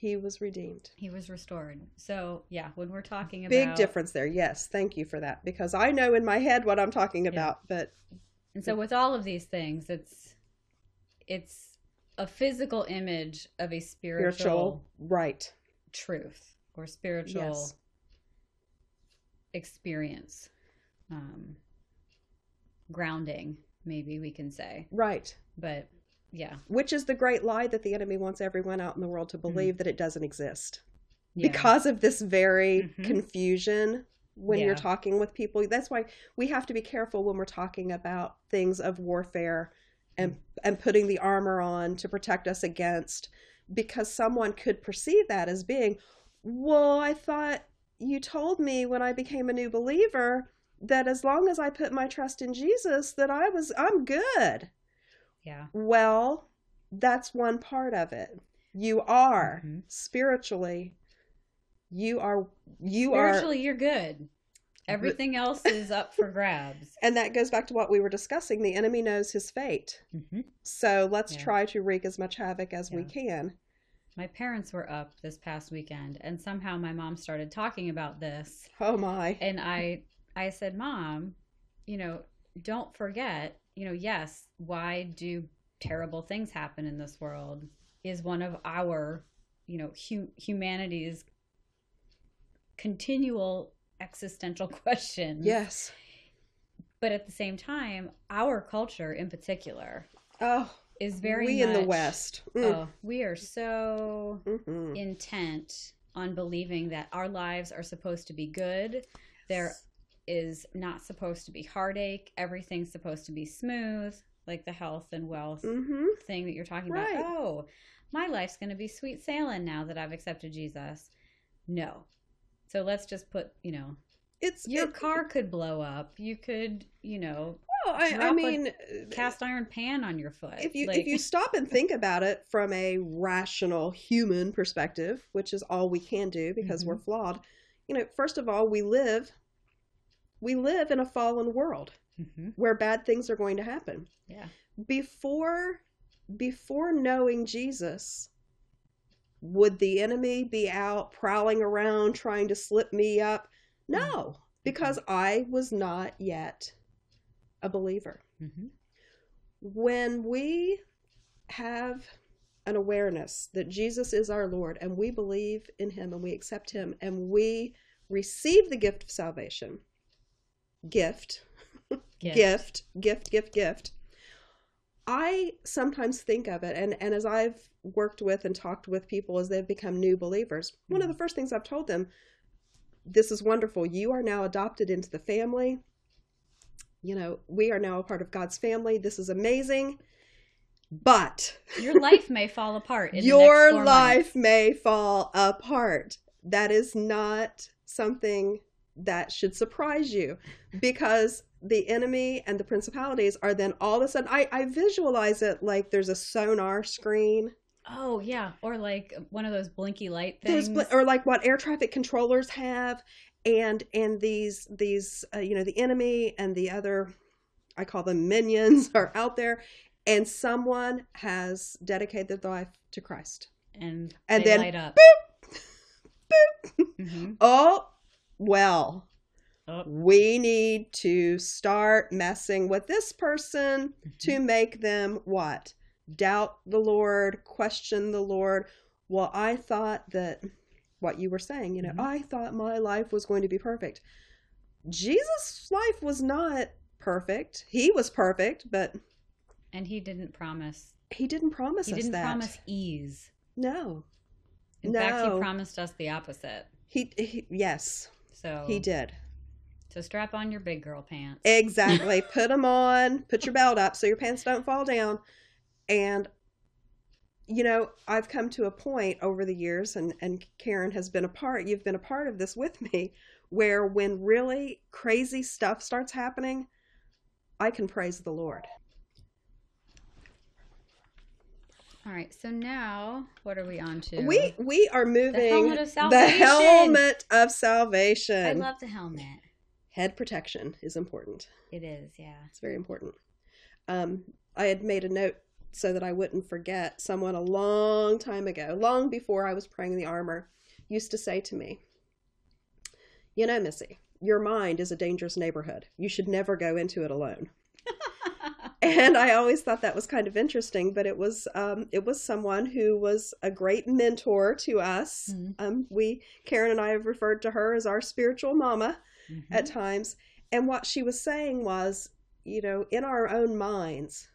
He was redeemed. He was restored. So yeah, when we're talking about Big difference there. Yes, thank you for that because I know in my head what I'm talking about, but And so with all of these things, it's it's a physical image of a spiritual, spiritual right truth or spiritual Yes. experience. Um, grounding, maybe we can say. right But yeah. which is the great lie that the enemy wants everyone out in the world to believe that it doesn't exist Mm-hmm. yeah. because of this very Mhm. confusion when Yeah. you're talking with people that's why we have to be careful when we're talking about things of warfare and Mm. and putting the armor on to protect us against because someone could perceive that as being well i thought you told me when i became a new believer that as long as i put my trust in jesus that i was i'm good yeah. well, that's one part of it. You are Mhm. spiritually. You are. You are Spiritually, you're good. Everything else is up for (laughs) grabs. And that goes back to what we were discussing. The enemy knows his fate. hmm So let's Yeah. try to wreak as much havoc as we can. My parents were up this past weekend, and somehow my mom started talking about this. Oh my. And I, I said, "Mom, you know, don't forget. You know, yes, why do terrible things happen in this world? Is one of our, you know, hu- humanity's continual existential (laughs) questions. Yes. But at the same time, our culture in particular Oh, is very we in the West. Mm. Oh, we are so Mhm. intent on believing that our lives are supposed to be good. There is not supposed to be heartache. Everything's supposed to be smooth, like the health and wealth Mhm. thing that you're talking Right. about. Oh, my life's going to be sweet sailing now that I've accepted Jesus. No. So let's just put, you know, It's your it- car could blow up. You could, you know, Well, I, I mean, cast iron pan on your foot. if you Like- if you stop and think about it from a rational human perspective, which is all we can do because we're flawed, you know, first of all, we live we live in a fallen world Mhm. where bad things are going to happen. yeah. Before before knowing Jesus, would the enemy be out prowling around trying to slip me up? No, because I was not yet a believer hmm when we have an awareness that Jesus is our Lord and we believe in him and we accept him and we receive the gift of salvation, gift, Gift. gift, gift, gift, gift. I sometimes think of it, and, and as I've worked with and talked with people as they've become new believers, one of the hmm. first things I've told them this is wonderful. You are now adopted into the family. You know, we are now a part of God's family. This is amazing. But Your life may fall apart. Your life months. may fall apart. That is not something that should surprise you because the enemy and the principalities are then all of a sudden I, I visualize it like there's a sonar screen Oh yeah, or like one of those blinky light things. bl- or like what air traffic controllers have and and these these uh, you know the enemy and the other i call them minions (laughs) are out there and someone has dedicated their life to christ and and then light up. boop Mhm. oh (laughs) well Oh, we need to start messing with this person to mhm. make them what doubt the lord question the lord well i thought that what you were saying you know Mhm. i thought my life was going to be perfect jesus life was not perfect he was perfect but and he didn't promise. he didn't promise He us didn't that promise ease. no In fact, he promised us the opposite. he, he yes So he did So strap on your big girl pants. Exactly. (laughs) put them on, put your belt up so your pants don't fall down. And, you know, I've come to a point over the years, and, and Karen has been a part, you've been a part of this with me, where when really crazy stuff starts happening, I can praise the Lord. All right. So now, what are we on to? We we are moving helmet of the salvation. helmet of salvation. I love the helmet. Head protection is important. It is, yeah. It's very important. Um, I had made a note so that I wouldn't forget. Someone a long time ago, long before I was praying the armor, used to say to me, You know, Missy, your mind is a dangerous neighborhood. You should never go into it alone. And I always thought that was kind of interesting. But it was um, it was someone who was a great mentor to us. Mhm. Um, we Karen and I have referred to her as our spiritual mama Mhm. at times. And what she was saying was, you know, in our own minds,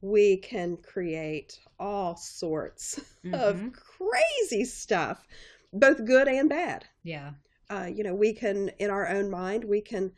we can create all sorts (laughs) of Mhm. crazy stuff, both good and bad. yeah. Uh, you know, we can, in our own mind, we can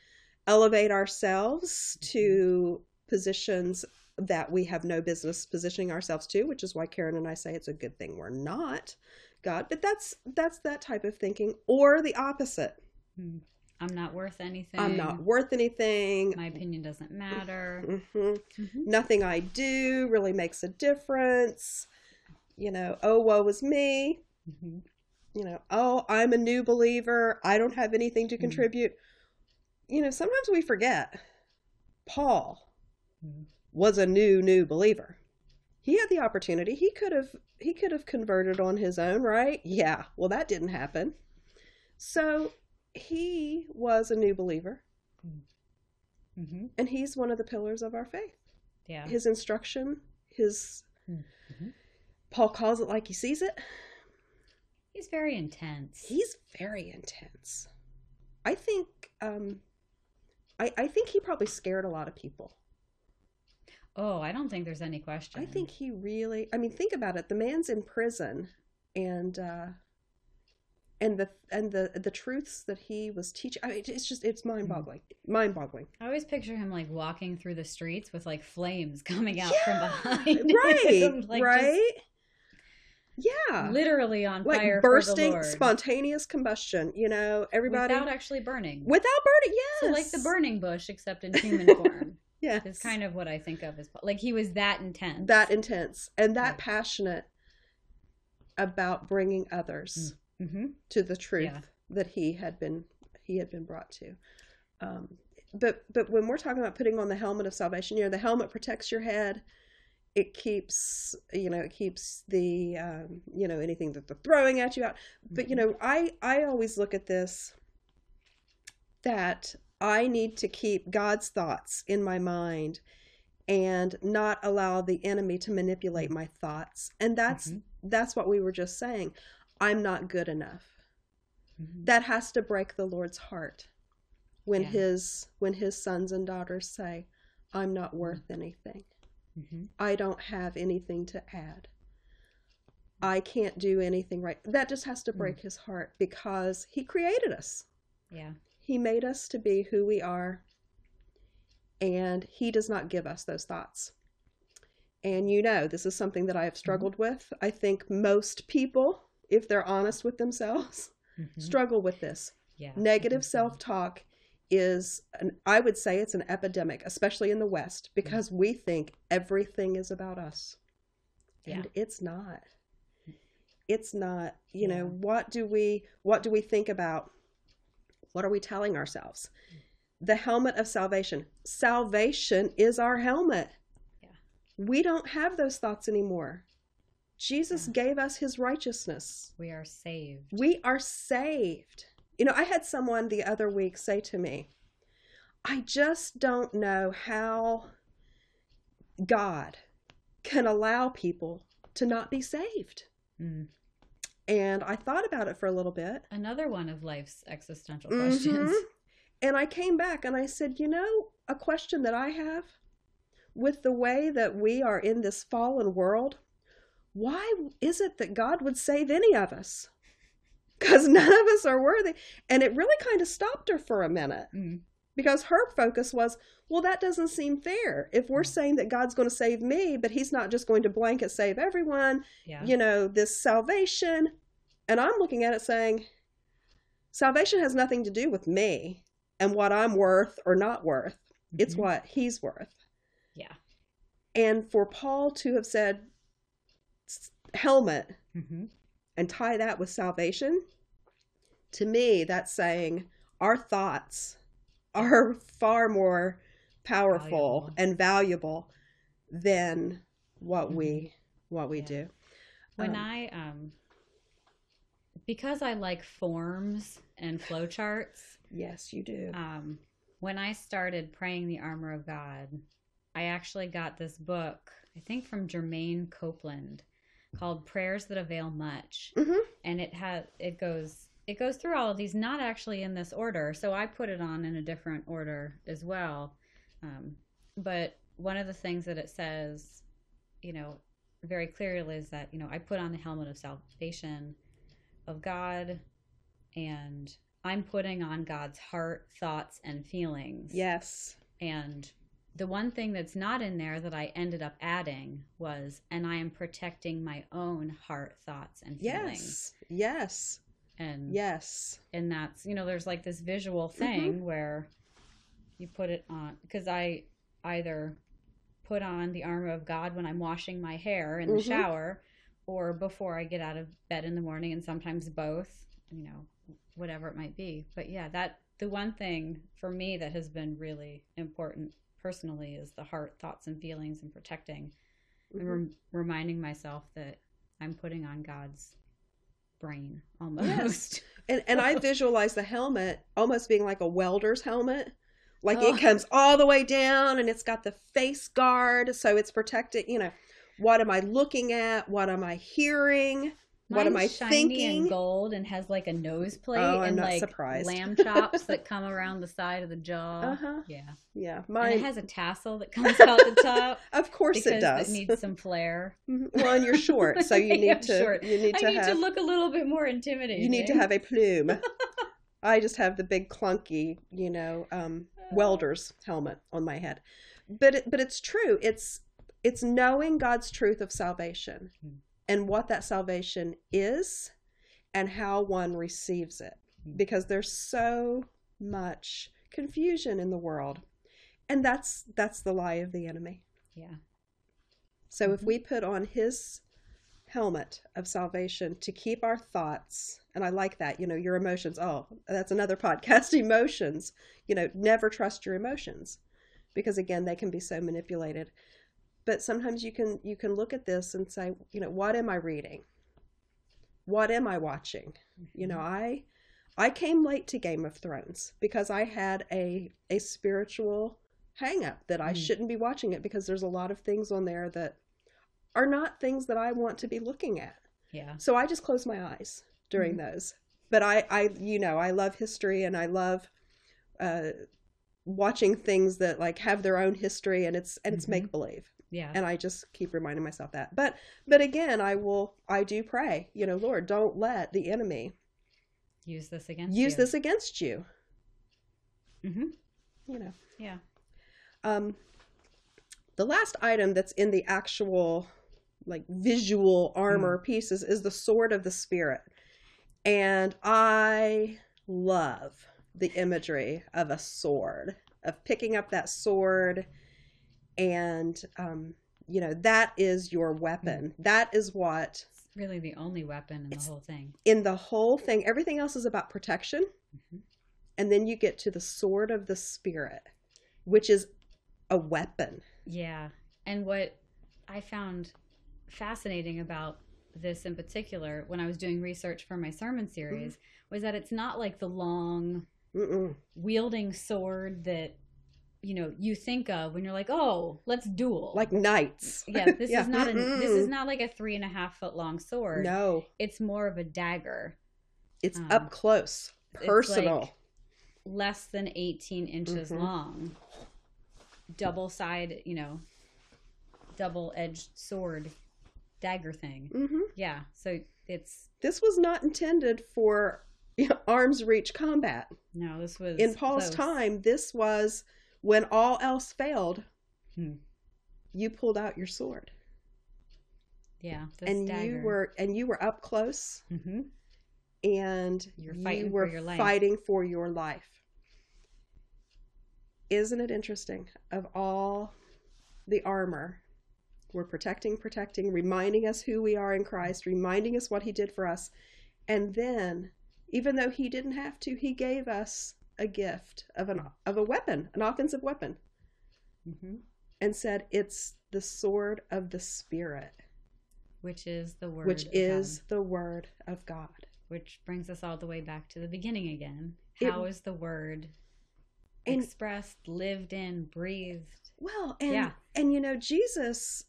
elevate ourselves to positions that we have no business positioning ourselves to, which is why Karen and I say it's a good thing we're not God. But that's that's that type of thinking, or the opposite. Mm. I'm not worth anything. I'm not worth anything. My opinion doesn't matter. hmm Mhm. Nothing I do really makes a difference. You know, oh, woe is me. Mhm. You know, oh, I'm a new believer. I don't have anything to Mhm. contribute. You know, sometimes we forget Paul. Was a new, new believer. He had the opportunity. He could have he could have converted on his own, right? Yeah. Well, that didn't happen. So he was a new believer, Mhm. and he's one of the pillars of our faith. Yeah. his instruction, his Mhm. Paul calls it like he sees it. He's very intense. He's very intense. I think um I I think he probably scared a lot of people. Oh, I don't think there's any question. I think he really I mean think about it. The man's in prison and uh and the and the the truths that he was teaching I mean it's just it's mind-boggling. Mind-boggling. I always picture him like walking through the streets with like flames coming out Yeah, from behind. (laughs) Right. him, like, right? yeah. literally on Like fire bursting spontaneous combustion, you know, everybody without actually burning. without burning, yes. So like the burning bush, except in human form, Yes. It's kind of what I think of as like he was that intense. that intense and that Right. passionate about bringing others hmm to the truth Yeah. that he had been he had been brought to um, but but when we're talking about putting on the helmet of salvation you know the helmet protects your head it keeps you know it keeps the um, you know anything that they're throwing at you out but you Mm-hmm. know i i always look at this that i need to keep god's thoughts in my mind and not allow the enemy to manipulate my thoughts and that's Mhm. that's what we were just saying i'm not good enough Mhm. that has to break the lord's heart when Yeah. his when his sons and daughters say i'm not worth anything Mhm. I don't have anything to add. I can't do anything right. That just has to Mm. break his heart because he created us. Yeah. He made us to be who we are, and he does not give us those thoughts. And you know, this is something that I have mm-hmm. struggled with. I think most people, if they're honest with themselves, Mhm. struggle with this. Yeah. Negative self talk is, an, I would say, it's an epidemic, especially in the West, mm-hmm. because we think everything is about us. And Yeah. it's not. Mm. It's not. You know, Yeah. what do we what do we think about? What are we telling ourselves? The helmet of salvation. Salvation is our helmet. Yeah. We don't have those thoughts anymore. Jesus Yeah. gave us his righteousness. We are saved. We are saved. You know, I had someone the other week say to me, I just don't know how God can allow people to not be saved. Mm. And I thought about it for a little bit. Another one of life's existential questions. Mhm. (laughs) And I came back and I said, you know, a question that I have with the way that we are in this fallen world, why is it that God would save any of us? (laughs) Because none of us are worthy. And it really kind of stopped her for a minute Mm. Because her focus was, well, that doesn't seem fair. If we're Mm. saying that God's going to save me, but he's not just going to blanket save everyone, Yeah. you know, this salvation. And I'm looking at it saying, salvation has nothing to do with me and what I'm worth or not worth. It's Mhm. what he's worth. Yeah. And for Paul to have said helmet hmm and tie that with salvation, to me, that's saying our thoughts are far more powerful Valuable. and valuable than what we what we Mm-hmm. Yeah. do. When Um, I um because I like forms and flowcharts, yes, you do. um when I started praying the armor of God, I actually got this book, I think from Germaine Copeland, called Prayers That Avail Much. Mhm. And it has it goes it goes through all of these, not actually in this order. So I put it on in a different order as well. Um, but one of the things that it says, you know, very clearly is that, you know, I put on the helmet of salvation of God and I'm putting on God's heart, thoughts, and feelings. Yes. And the one thing that's not in there that I ended up adding was, and I am protecting my own heart, thoughts, and feelings. Yes. Yes. And Yes. and that's you know, there's like this visual Mm-hmm. thing where you put it on because I either put on the armor of God when I'm washing my hair in the Mhm. shower or before I get out of bed in the morning and sometimes both, you know, whatever it might be. But yeah, that the one thing for me that has been really important personally is the heart, thoughts and feelings and protecting and Mhm. rem- reminding myself that I'm putting on God's brain almost. (laughs) And and I visualize the helmet almost being like a welder's helmet. Like Oh. it comes all the way down and it's got the face guard so it's protected, you know. What am I looking at? What am I hearing? What am I shiny thinking? and gold and has like a nose plate Oh, and like surprised. lamb (laughs) chops that come around the side of the jaw. Uh-huh. Yeah. Yeah. And Mine it has a tassel that (laughs) comes out the top (laughs) Of course it does. it needs some flair. Mhm. well, and you're short, so you need to short. you need I to need have to look a little bit more intimidating. you need to have a plume. I just have the big clunky, you know, um, welder's helmet on my head. But it, but it's true. It's it's knowing God's truth of salvation Hmm. And what that salvation is and how one receives it. Because there's so much confusion in the world. And that's that's the lie of the enemy. Yeah. So if Mhm. we put on his helmet of salvation to keep our thoughts, and I like that, you know, your emotions. Oh, that's another (laughs) podcast, emotions. You know, never trust your emotions because again, they can be so manipulated. But sometimes you can you can look at this and say, you know, what am I reading? What am I watching? You know, I I came late to Game of Thrones because I had a a spiritual hang up that I Mm. shouldn't be watching it because there's a lot of things on there that are not things that I want to be looking at. Yeah. So I just close my eyes during those. But I I you know, I love history and I love uh watching things that like have their own history and it's and it's Mhm. make believe Yeah. and i just keep reminding myself that but but again i will i do pray you know lord don't let the enemy Use this against use you. this against you hmm you know Yeah. um the last item that's in the actual like visual armor pieces is the sword of the spirit and i love the imagery of a sword of picking up that sword and um you know that is your weapon that is what It's really the only weapon in the whole thing. in the whole thing everything else is about protection Mhm. and then you get to the sword of the spirit which is a weapon Yeah. And what I found fascinating about this in particular when I was doing research for my sermon series Mm-hmm. was that it's not like the long Mm-mm. wielding sword that you know you think of when you're like, oh, let's duel. like knights (laughs) yeah, this Yeah. is not a, this is not like a three and a half foot long sword. no It's more of a dagger, it's Um, up close personal like less than 18 inches Mhm. long, double side, you know, double edged sword dagger thing. hmm Yeah, so it's this was not intended for you know, arms reach combat no, this was in paul's close. time this was when all else failed Hmm. you pulled out your sword Yeah, and dagger. you were and you were up close hmm and You're you fighting for were your life. fighting for your life. Isn't it interesting? Of all the armor, we're protecting, protecting, reminding us who we are in Christ, reminding us what He did for us. And then, even though He didn't have to, He gave us a gift of an of a weapon, an offensive weapon, hmm and said it's the sword of the Spirit, which is the word, which of is God, the word of God. which brings us all the way back to the beginning again. It- How is the word And- expressed, lived in, breathed. Well, and Yeah. and you know Jesus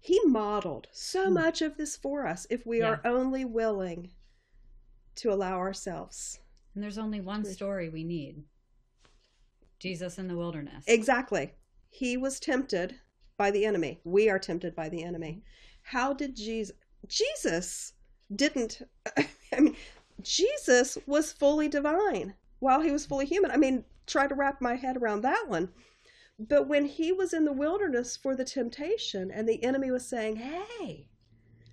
he modeled so Mm. much of this for us if we Yeah. are only willing to allow ourselves. And there's only one story we need Jesus in the wilderness. Exactly. He was tempted by the enemy. We are tempted by the enemy. Mm-hmm. How did Jesus Jesus didn't (laughs) I mean Jesus was fully divine while he was fully human. I mean, try to wrap my head around that one. But when he was in the wilderness for the temptation and the enemy was saying, "Hey,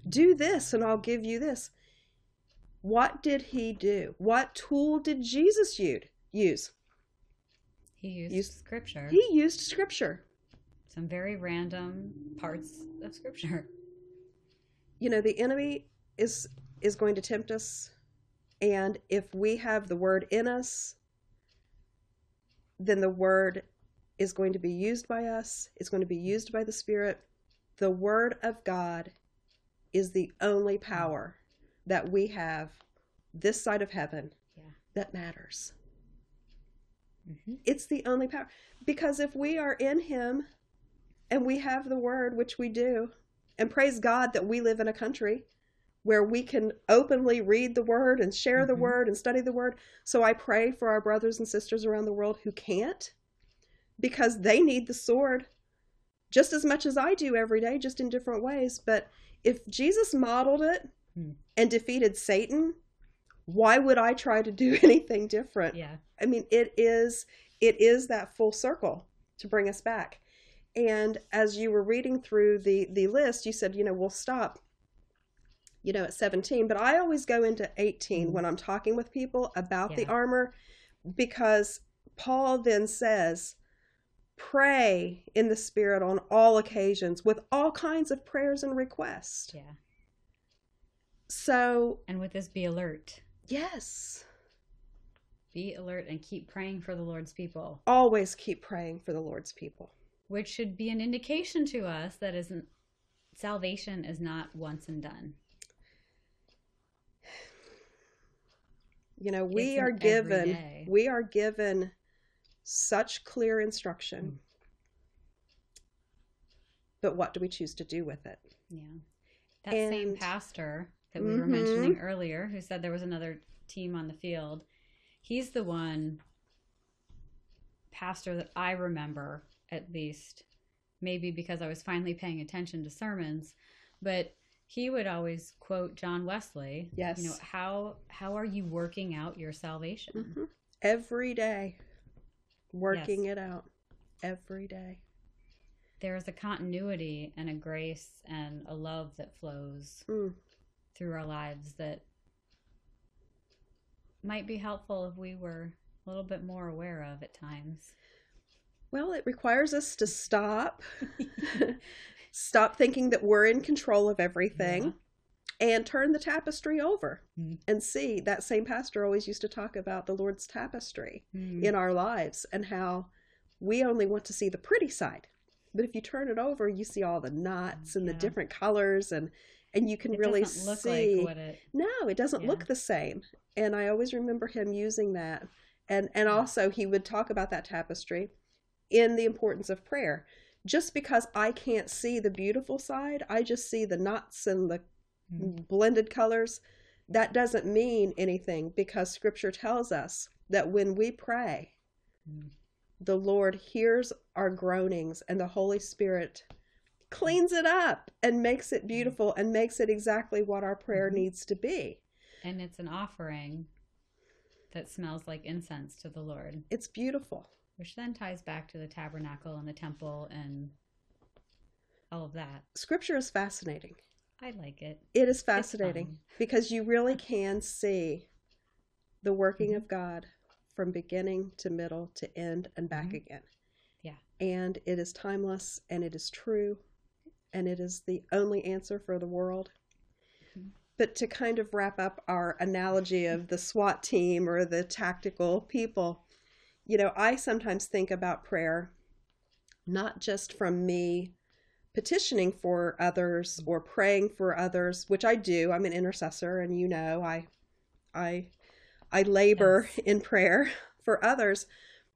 do this and I'll give you this." What did he do? What tool did Jesus use? he used Used- scripture, He used scripture. some very random parts of scripture. you know the enemy is is going to tempt us and if we have the word in us then the word is going to be used by us it's going to be used by the spirit the word of god is the only power that we have this side of heaven Yeah. that matters hmm it's the only power because if we are in him and we have the word which we do and praise god that we live in a country where we can openly read the word and share the Mhm. word and study the word so i pray for our brothers and sisters around the world who can't because they need the sword just as much as i do every day just in different ways but if jesus modeled it Hmm. and defeated satan why would i try to do (laughs) anything different Yeah. I mean, it is it is that full circle to bring us back. And as you were reading through the the list, you said, you know, we'll stop, you know, at 17. But I always go into 18 Mhm. when I'm talking with people about the armor, because Paul then says, pray in the spirit on all occasions with all kinds of prayers and requests. Yeah. So And with this, be alert. yes, Be alert and keep praying for the Lord's people, always keep praying for the Lord's people. which should be an indication to us that isn't salvation is not once and done. You know, we are given we are given such clear instruction. Mm. But what do we choose to do with it? Yeah. That same pastor that we were Mhm. mentioning earlier, who said there was another team on the field, he's the one pastor that I remember, at least, maybe because I was finally paying attention to sermons, but he would always quote John Wesley. Yes. You know, how how are you working out your salvation? Mhm. Every day working it out every day. There is a continuity and a grace and a love that flows Mm. Through our lives that might be helpful if we were a little bit more aware of at times. Well, it requires us to stop (laughs) stop thinking that we're in control of everything and turn the tapestry over Mhm. and see that same pastor always used to talk about the Lord's tapestry. Mm. in our lives and how we only want to see the pretty side. But if you turn it over, you see all the knots and the different colors and and you can it really see like it no, it doesn't Yeah. look the same. And I always remember him using that. And and also he would talk about that tapestry in the importance of prayer. Just because I can't see the beautiful side, I just see the knots and the Mhm. blended colors. That doesn't mean anything because scripture tells us that when we pray, Mm. the Lord hears our groanings and the Holy Spirit cleans it up and makes it beautiful and makes it exactly what our prayer Mhm. needs to be. and it's an offering that smells like incense to the Lord, It's beautiful. which then ties back to the tabernacle and the temple and all of that. Scripture is fascinating. I like it. It is fascinating because you really can see the working Mhm. of God from beginning to middle to end and back Mhm. again. Yeah. And it is timeless and it is true and it is the only answer for the world. Mhm. But to kind of wrap up our analogy of the SWAT team or the tactical people, you know, I sometimes think about prayer not just from me petitioning for others or praying for others, which I do. I'm an intercessor and you know, I I I labor Yes. in prayer (laughs) for others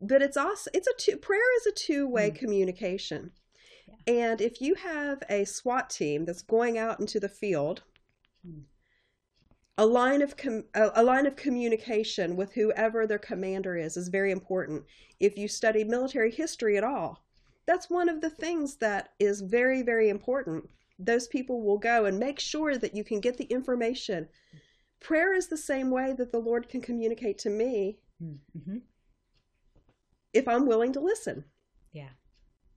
but it's also it's a two prayer is a two-way Mm. communication Yeah. and if you have a SWAT team that's going out into the field Mm. a line of com- a, line of communication with whoever their commander is is very important if you study military history at all that's one of the things that is very very important those people will go and make sure that you can get the information prayer is the same way that the lord can communicate to me Mm-hmm. if i'm willing to listen Yeah.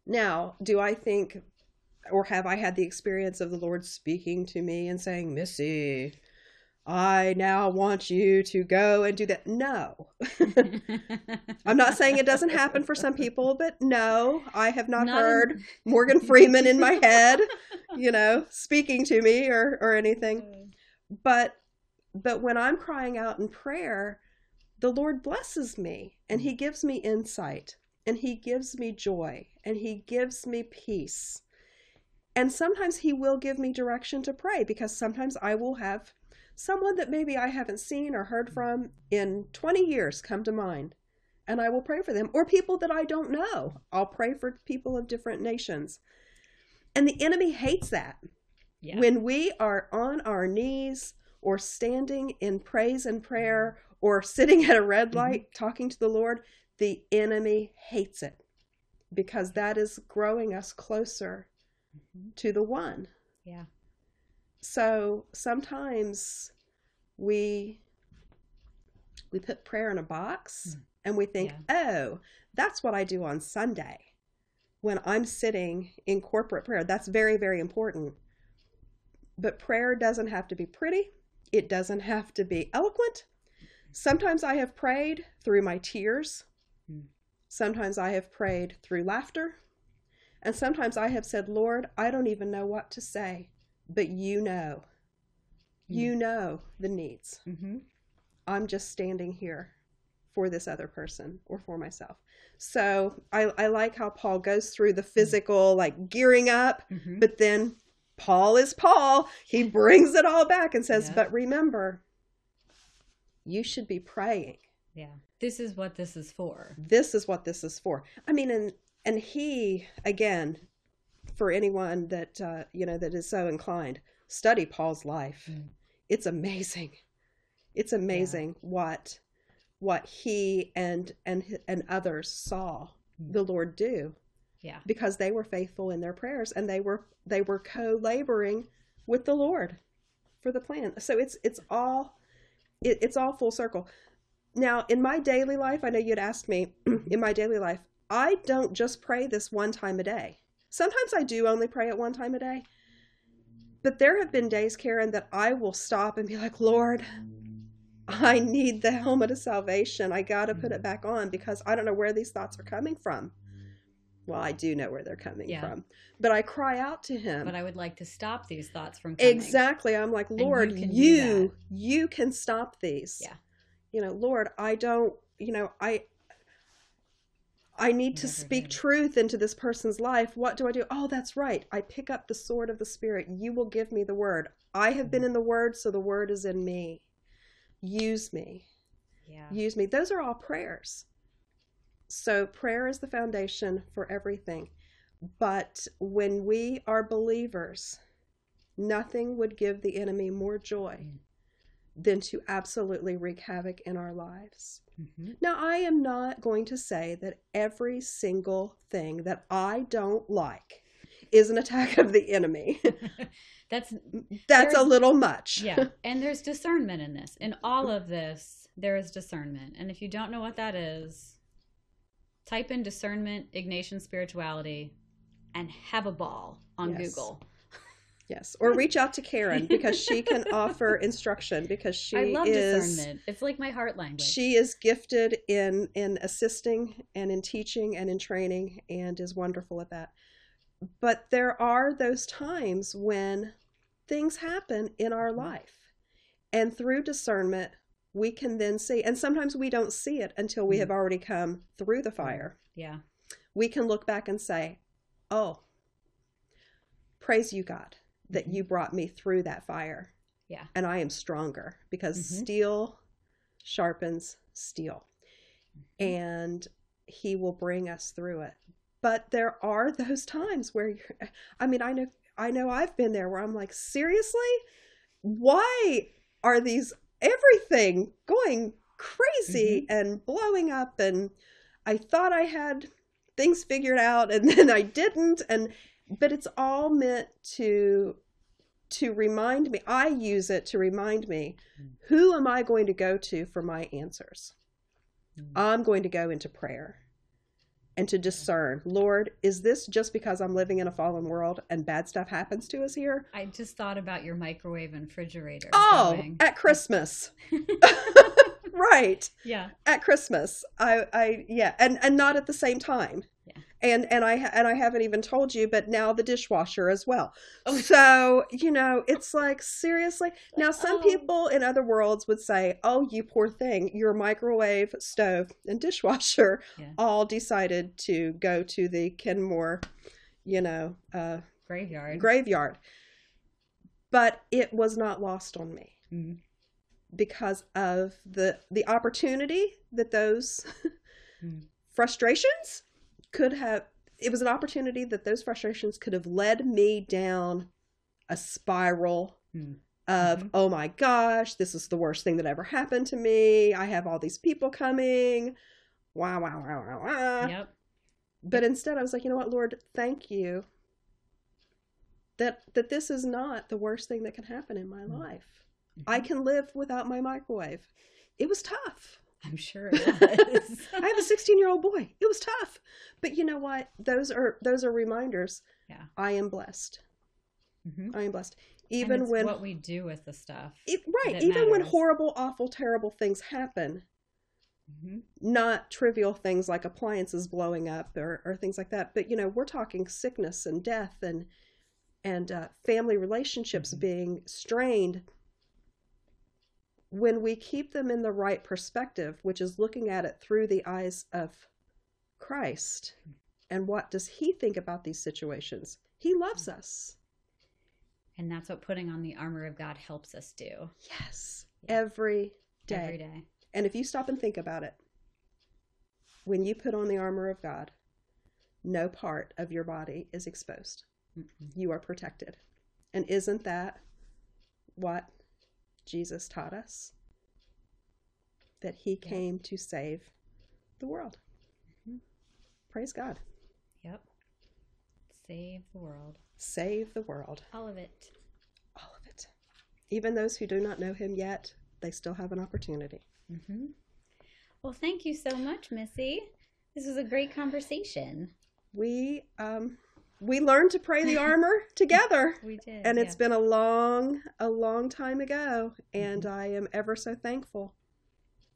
Now do i think or have i had the experience of the lord speaking to me and saying missy i now want you to go and do that no. (laughs) I'm not saying it doesn't happen for some people but no i have not, Not in- heard morgan freeman in my head you know speaking to me or or anything. But but when i'm crying out in prayer the lord blesses me and he gives me insight and he gives me joy and he gives me peace. And sometimes he will give me direction to pray because sometimes i will have someone that maybe i haven't seen or heard from in 20 years come to mind and i will pray for them. Or people that i don't know. I'll pray for people of different nations. And the enemy hates that. Yeah. when we are on our knees or standing in praise and prayer or sitting (laughs) at a red mm-hmm. light talking to the Lord, the enemy hates it because that is growing us closer Mhm. to the one. Yeah. So sometimes we we put prayer in a box Mm. and we think, "Oh, that's what I do on Sunday." When I'm sitting in corporate prayer, that's very very important. But prayer doesn't have to be pretty. It doesn't have to be eloquent. Sometimes I have prayed through my tears. Mm. Sometimes I have prayed through laughter. And sometimes I have said, Lord, I don't even know what to say, but you know. You know the needs. Mm-hmm. I'm just standing here for this other person or for myself. So I, I like how Paul goes through the physical, like gearing up, Mm-hmm. but then Paul is Paul. He brings it all back and says, Yeah. But remember, you should be praying. Yeah. This is what this is for. This is what this is for. I mean, and and he again, for anyone that uh, you know that is so inclined, study Paul's life. Mm. It's amazing. It's amazing what what he and and and others saw Mm. the Lord do Yeah. because they were faithful in their prayers and they were they were co-laboring with the Lord for the plan. So it's it's all it, it's all full circle. Now, in my daily life, I know you'd asked me (clears throat) in my daily life, I don't just pray this one time a day. Sometimes I do only pray it one time a day. But there have been days, Karen, that I will stop and be like, Lord, I need the helmet of salvation. I got to put it mm. back on because I don't know where these thoughts are coming from. Well, I do know where they're coming Yeah. from. But I cry out to him. But I would like to stop these thoughts from coming. Exactly. I'm like, you Lord, can you you, can stop these. Yeah. You know, Lord, I don't, you know, I I need to speak truth into this person's life. What do I do? Oh, that's right. I pick up the sword of the spirit. You will give me the word. I have been in the word, so the word is in me. Use me. Yeah. Use me. Those are all prayers. So prayer is the foundation for everything. But when we are believers, nothing would give the enemy more joy Mm. Than to absolutely wreak havoc in our lives. Mhm. Now, I am not going to say that every single thing that I don't like is an attack of the enemy. (laughs) (laughs) That's That's a little much. yeah. (laughs) And there's discernment in this. In all of this, there is discernment. And if you don't know what that is, type in discernment, Ignatian spirituality, and have a ball on Yes. Google. Yes. Or reach out to Karen because she can (laughs) offer instruction because she I love is discernment. It's like my heart language. she is gifted in in assisting and in teaching and in training and is wonderful at that. But there are those times when things happen in our life. And through discernment, we can then see and sometimes we don't see it until we Mhm. have already come through the fire. yeah. We can look back and say, "Oh, praise you God that you brought me through that fire." Yeah. and I am stronger because Mhm. steel sharpens steel. and he will bring us through it. But there are those times where you're, I mean, I know, I know I've been there where I'm like, seriously, why are these everything going crazy and blowing up? And I thought I had things figured out and (laughs) then I didn't. And, but it's all meant to to remind me i use it to remind me who am i going to go to for my answers Mm. i'm going to go into prayer and to discern lord is this just because i'm living in a fallen world and bad stuff happens to us here I just thought about your microwave and refrigerator. oh going. at christmas (laughs) (laughs) right yeah. at christmas i i yeah and and not at the same time Yeah. and and i and i haven't even told you but now the dishwasher as well Oh. so you know it's like seriously now some Oh. people in other worlds would say oh you poor thing your microwave stove and dishwasher Yeah. all decided to go to the kenmore you know uh Graveyard. graveyard but it was not lost on me Mhm. because of the the opportunity that those Mm. frustrations could have it was an opportunity that those frustrations could have led me down a spiral Mm. of Mhm. oh my gosh this is the worst thing that ever happened to me i have all these people coming wow wow wow wow, wow. Yep. but instead i was like you know what lord thank you that that this is not the worst thing that can happen in my Mm. life i Mhm. can live without my microwave it was tough I'm sure it (laughs) was. I have a 16 year old boy. It was tough, but you know what? Those are those are reminders. Yeah. I am blessed. Mhm. I am blessed. Even when what we do with the stuff. it, right, even when horrible, awful, terrible things happen, Mhm. not trivial things like appliances blowing up or, or things like that, but you know, we're talking sickness and death and and uh, family relationships Mhm. being strained. When we keep them in the right perspective, which is looking at it through the eyes of Christ, and what does He think about these situations? He loves mm-hmm. us. And that's what putting on the armor of God helps us do Yes, Yeah. every day. every day. And if you stop and think about it, when you put on the armor of God, no part of your body is exposed. Mm-mm. You are protected. And isn't that what Jesus taught us? That he came to save the world. Mhm. Praise God. Yep. Save the world. Save the world. All of it. All of it. Even those who do not know him yet, they still have an opportunity. hmm Well, thank you so much, Missy. This was a great conversation. We um we learned to pray the armor (laughs) together. We did. and it's yeah. been a long a long time ago and Mhm. i am ever so thankful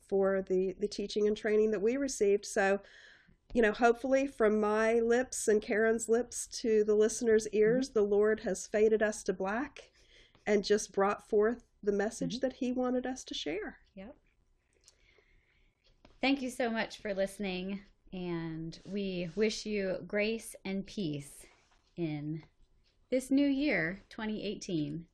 for the the teaching and training that we received so you know hopefully from my lips and karen's lips to the listeners ears the lord has faded us to black and just brought forth the message that he wanted us to share Yep. Thank you so much for listening, and we wish you grace and peace in this new year, 2018.